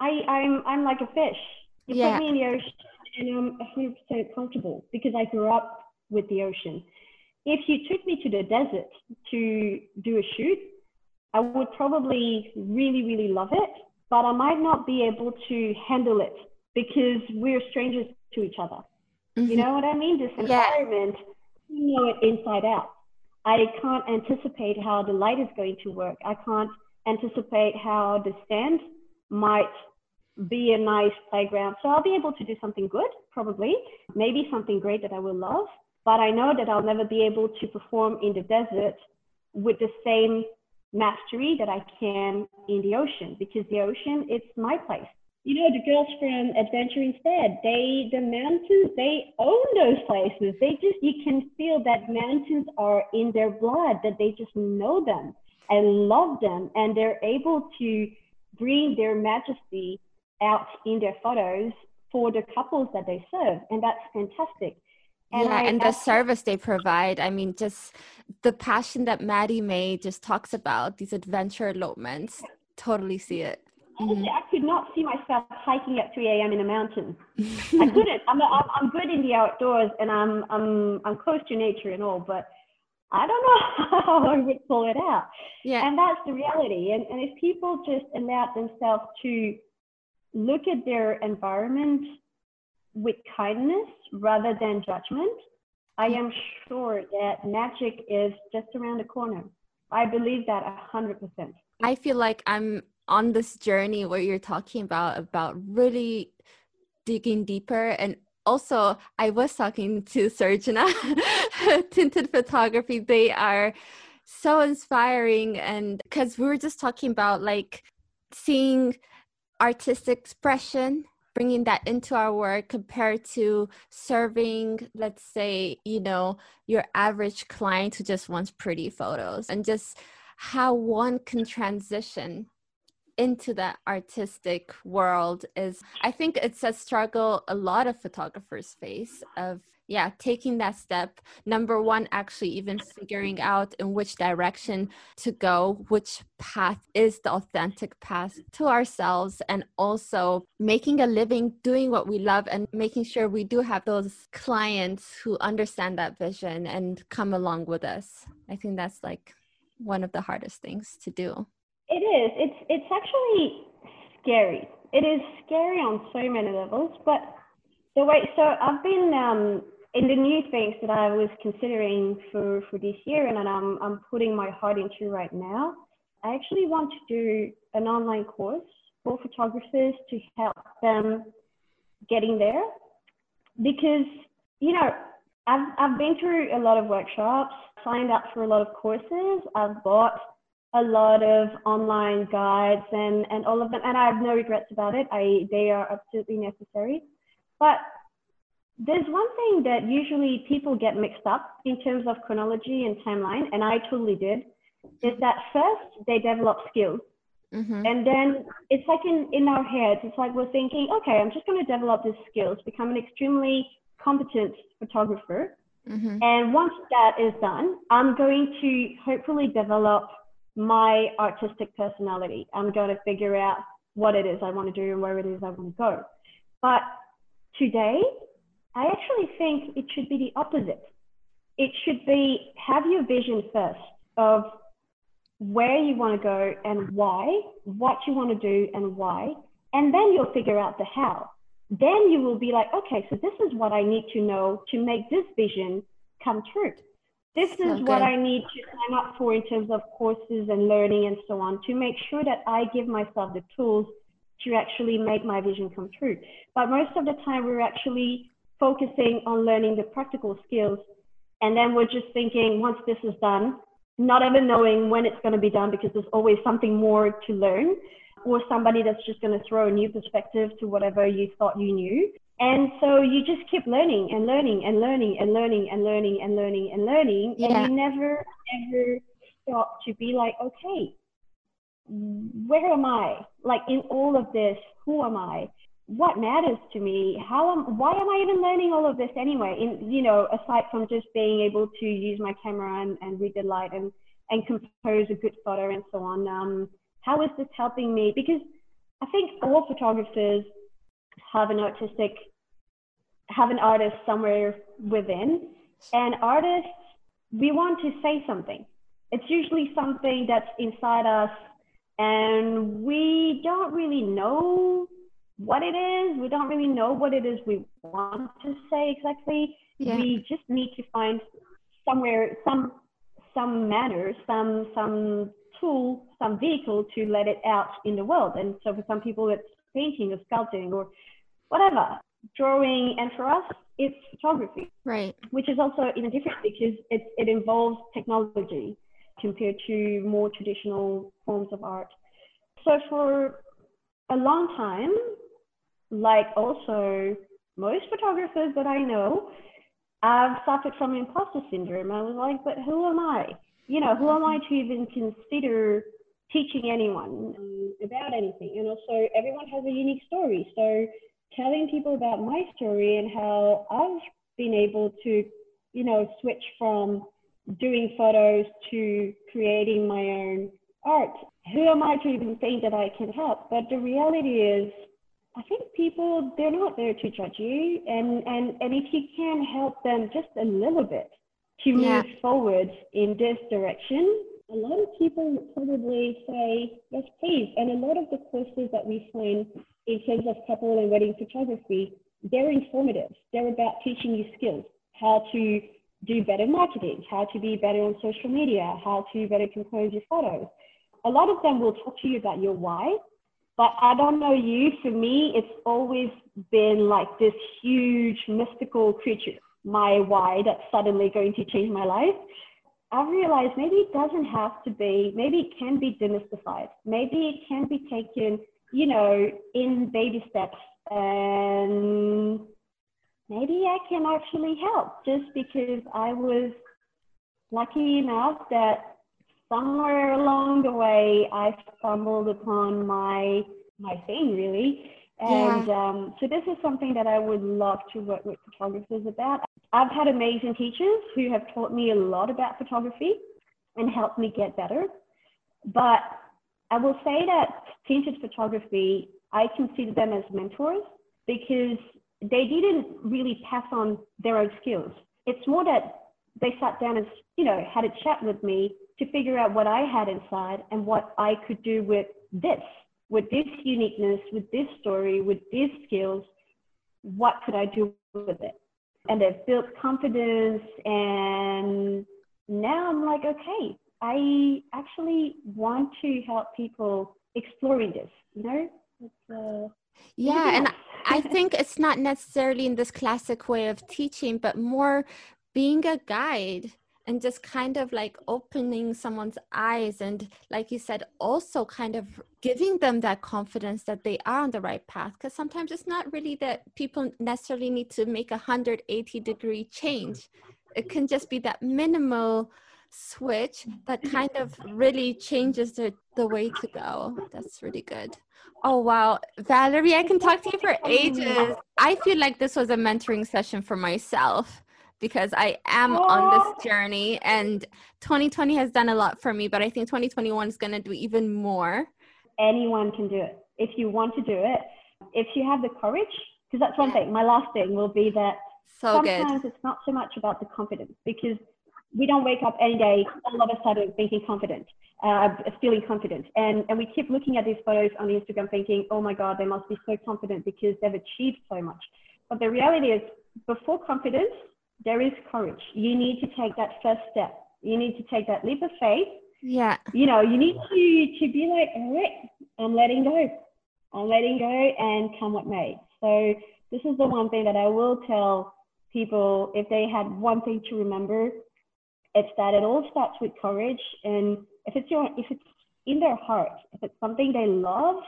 I, I'm I'm like a fish. You Yeah. put me in the ocean and I'm 100% comfortable because I grew up with the ocean. If you took me to the desert to do a shoot, I would probably really, really love it, but I might not be able to handle it because we're strangers to each other. You know what I mean? This Mm-hmm. Yeah. Know it inside out. I can't anticipate how the light is going to work. I can't anticipate how the stand might be a nice playground. So I'll be able to do something good, probably, maybe something great that I will love. But I know that I'll never be able to perform in the desert with the same mastery that I can in the ocean because the ocean, it's my place. You know, the girls from Adventure Instead, they, the mountains, they own those places. They just, you can that mountains are in their blood, that they just know them and love them, and they're able to bring their majesty out in their photos for the couples that they serve. And that's fantastic. yeah, I and the service they provide. I mean, just the passion that Maddie Mae just talks about, these adventure elopements, totally see it. Honestly, I could not see myself hiking at 3 a.m. in a mountain. I couldn't. I'm, I'm, I'm good in the outdoors and I'm, I'm, I'm close to nature and all, but I don't know how I would pull it out. yeah, And that's the reality. And, and if people just allow themselves to look at their environment with kindness rather than judgment, I am sure that magic is just around the corner. I believe that a hundred percent. I feel like I'm on this journey where you're talking about about really digging deeper and also I was talking to Surgeona Tinted Photography. They are so inspiring and because we were just talking about like seeing artistic expression bringing that into our work compared to serving let's say you know your average client who just wants pretty photos and just how one can transition into that artistic world is i think it's a struggle a lot of photographers face of yeah taking that step. Number one actually even figuring out in which direction to go which path is the authentic path to ourselves and also making a living doing what we love and making sure we do have those clients who understand that vision and come along with us. I think that's like one of the hardest things to do It is. It's it's actually scary. It is scary on so many levels. But the way so I've been um, in the new things that I was considering for for this year, and that I'm I'm putting my heart into right now. I actually want to do an online course for photographers to help them getting there, because you know I've I've been through a lot of workshops, signed up for a lot of courses. I've bought a lot of online guides and, and all of them. And I have no regrets about it. I, they are absolutely necessary. But there's one thing that usually people get mixed up in terms of chronology and timeline, and I totally did, is that first they develop skills. Mm-hmm. And then it's like in, in our heads, it's like we're thinking, okay, I'm just going to develop these skills, become an extremely competent photographer. Mm-hmm. And once that is done, I'm going to hopefully develop my artistic personality. I'm going to figure out what it is I want to do and where it is I want to go. But today, I actually think it should be the opposite. It should be have your vision first of where you want to go and why, what you want to do and why, and then you'll figure out the how. Then you will be like, okay, so this is what I need to know to make this vision come true. This is okay. what I need to sign up for in terms of courses and learning and so on to make sure that I give myself the tools to actually make my vision come true. But most of the time, we're actually focusing on learning the practical skills. And then we're just thinking, once this is done, not even knowing when it's going to be done because there's always something more to learn, or somebody that's just going to throw a new perspective to whatever you thought you knew. And so you just keep learning and learning and learning and learning and learning and learning and learning. Yeah. And you never, ever stop to be like, okay, where am I? Like in all of this, who am I? what matters to me how am why am i even learning all of this anyway in you know aside from just being able to use my camera and, and read the light and and compose a good photo and so on um how is this helping me because i think all photographers have an artistic have an artist somewhere within and artists we want to say something it's usually something that's inside us and we don't really know what it is. We don't really know what it is we want to say exactly. Yeah. We just need to find somewhere, some some manner, some some tool, some vehicle to let it out in the world. And so for some people, it's painting or sculpting or whatever, drawing. And for us, it's photography. Right. Which is also even different because it, it involves technology compared to more traditional forms of art. So for a long time, like also most photographers that I know, I've suffered from imposter syndrome. I was like, but who am I? You know, who am I to even consider teaching anyone about anything? And also, everyone has a unique story. So, telling people about my story and how I've been able to, you know, switch from doing photos to creating my own art. Who am I to even think that I can help? But the reality is, I think people they're not there to judge you, and and and if you can help them just a little bit to move yeah. forward in this direction, a lot of people probably say yes, please. And a lot of the courses that we find in terms of couple and wedding photography, they're informative. They're about teaching you skills, how to do better marketing, how to be better on social media, how to better compose your photos. A lot of them will talk to you about your why, but I don't know you, for me, it's always been like this huge mystical creature, my why, that's suddenly going to change my life. I've realized maybe it doesn't have to be, maybe it can be demystified. Maybe it can be taken, you know, in baby steps. And maybe I can actually help just because I was lucky enough that somewhere along the way, I stumbled upon my my thing really. And yeah. um, so this is something that I would love to work with photographers about. I've had amazing teachers who have taught me a lot about photography and helped me get better. But I will say that tinted photography, I consider them as mentors because they didn't really pass on their own skills. It's more that they sat down and you know had a chat with me to figure out what I had inside and what I could do with this, with this uniqueness, with this story, with these skills. What could I do with it? And they've built confidence. And now I'm like, okay, I actually want to help people exploring this, you know? Uh, yeah, and I think it's not necessarily in this classic way of teaching, but more being a guide and just kind of like opening someone's eyes and like you said also kind of giving them that confidence that they are on the right path. Because sometimes it's not really that people necessarily need to make a 180 degree change. It can just be that minimal switch mm. that kind of really changes the, the way to go that's really good oh wow valerie i can talk to you for ages i feel like this was a mentoring session for myself because I am on this journey and 2020 has done a lot for me, but I think 2021 is going to do even more. Anyone can do it if you want to do it. If you have the courage, because that's one thing. My last thing will be that so sometimes good. it's not so much about the confidence because we don't wake up any day all of a sudden thinking confident, uh, feeling confident. And, and we keep looking at these photos on Instagram thinking, oh my God, they must be so confident because they've achieved so much. But the reality is, before confidence, there is courage. You need to take that first step. You need to take that leap of faith. Yeah. You know, you need to to be like, all right, I'm letting go. I'm letting go and come what may. So this is the one thing that I will tell people if they had one thing to remember, it's that it all starts with courage. And if it's your if it's in their heart, if it's something they love,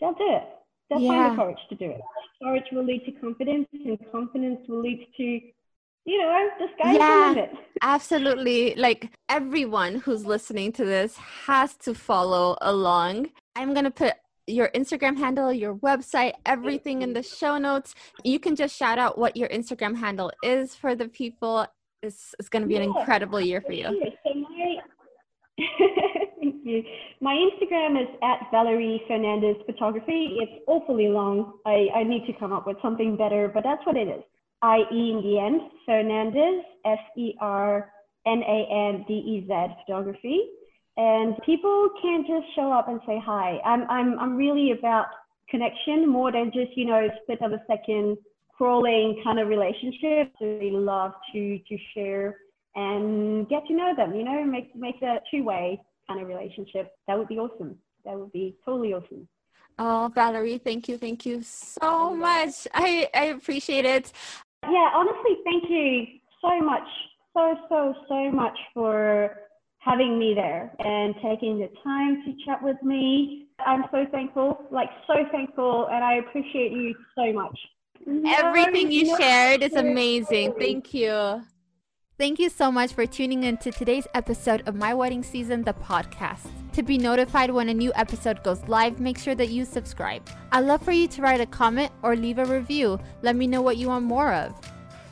they'll do it. They'll yeah. find the courage to do it. Courage will lead to confidence, and confidence will lead to you know, the sky's yeah, the limit. Absolutely. Like everyone who's listening to this has to follow along. I'm going to put your Instagram handle, your website, everything in the show notes. You can just shout out what your Instagram handle is for the people. It's, it's going to be an incredible year for you. So my, thank you. My Instagram is at Valerie Fernandez Photography. It's awfully long. I, I need to come up with something better, but that's what it is. I-E in the end, Fernandez, F-E-R-N-A-N-D-E-Z photography. And people can't just show up and say hi. I'm, I'm, I'm really about connection more than just, you know, split of a second crawling kind of relationship. Really love to, to share and get to know them, you know, make, make that two-way kind of relationship. That would be awesome. That would be totally awesome. Oh, Valerie, thank you. Thank you so much. I, I appreciate it. Yeah, honestly, thank you so much, so, so, so much for having me there and taking the time to chat with me. I'm so thankful, like so thankful, and I appreciate you so much. Everything you no, shared is amazing. Thank you. Thank you so much for tuning in to today's episode of My Wedding Season, the podcast. To be notified when a new episode goes live, make sure that you subscribe. I'd love for you to write a comment or leave a review. Let me know what you want more of.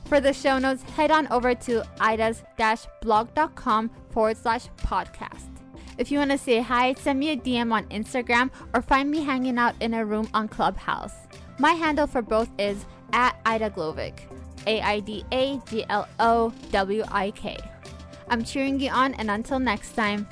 For the show notes, head on over to idas-blog.com forward slash podcast. If you want to say hi, send me a DM on Instagram or find me hanging out in a room on Clubhouse. My handle for both is at Aida Glowik, A I D A G L O W I K. I'm cheering you on, and until next time,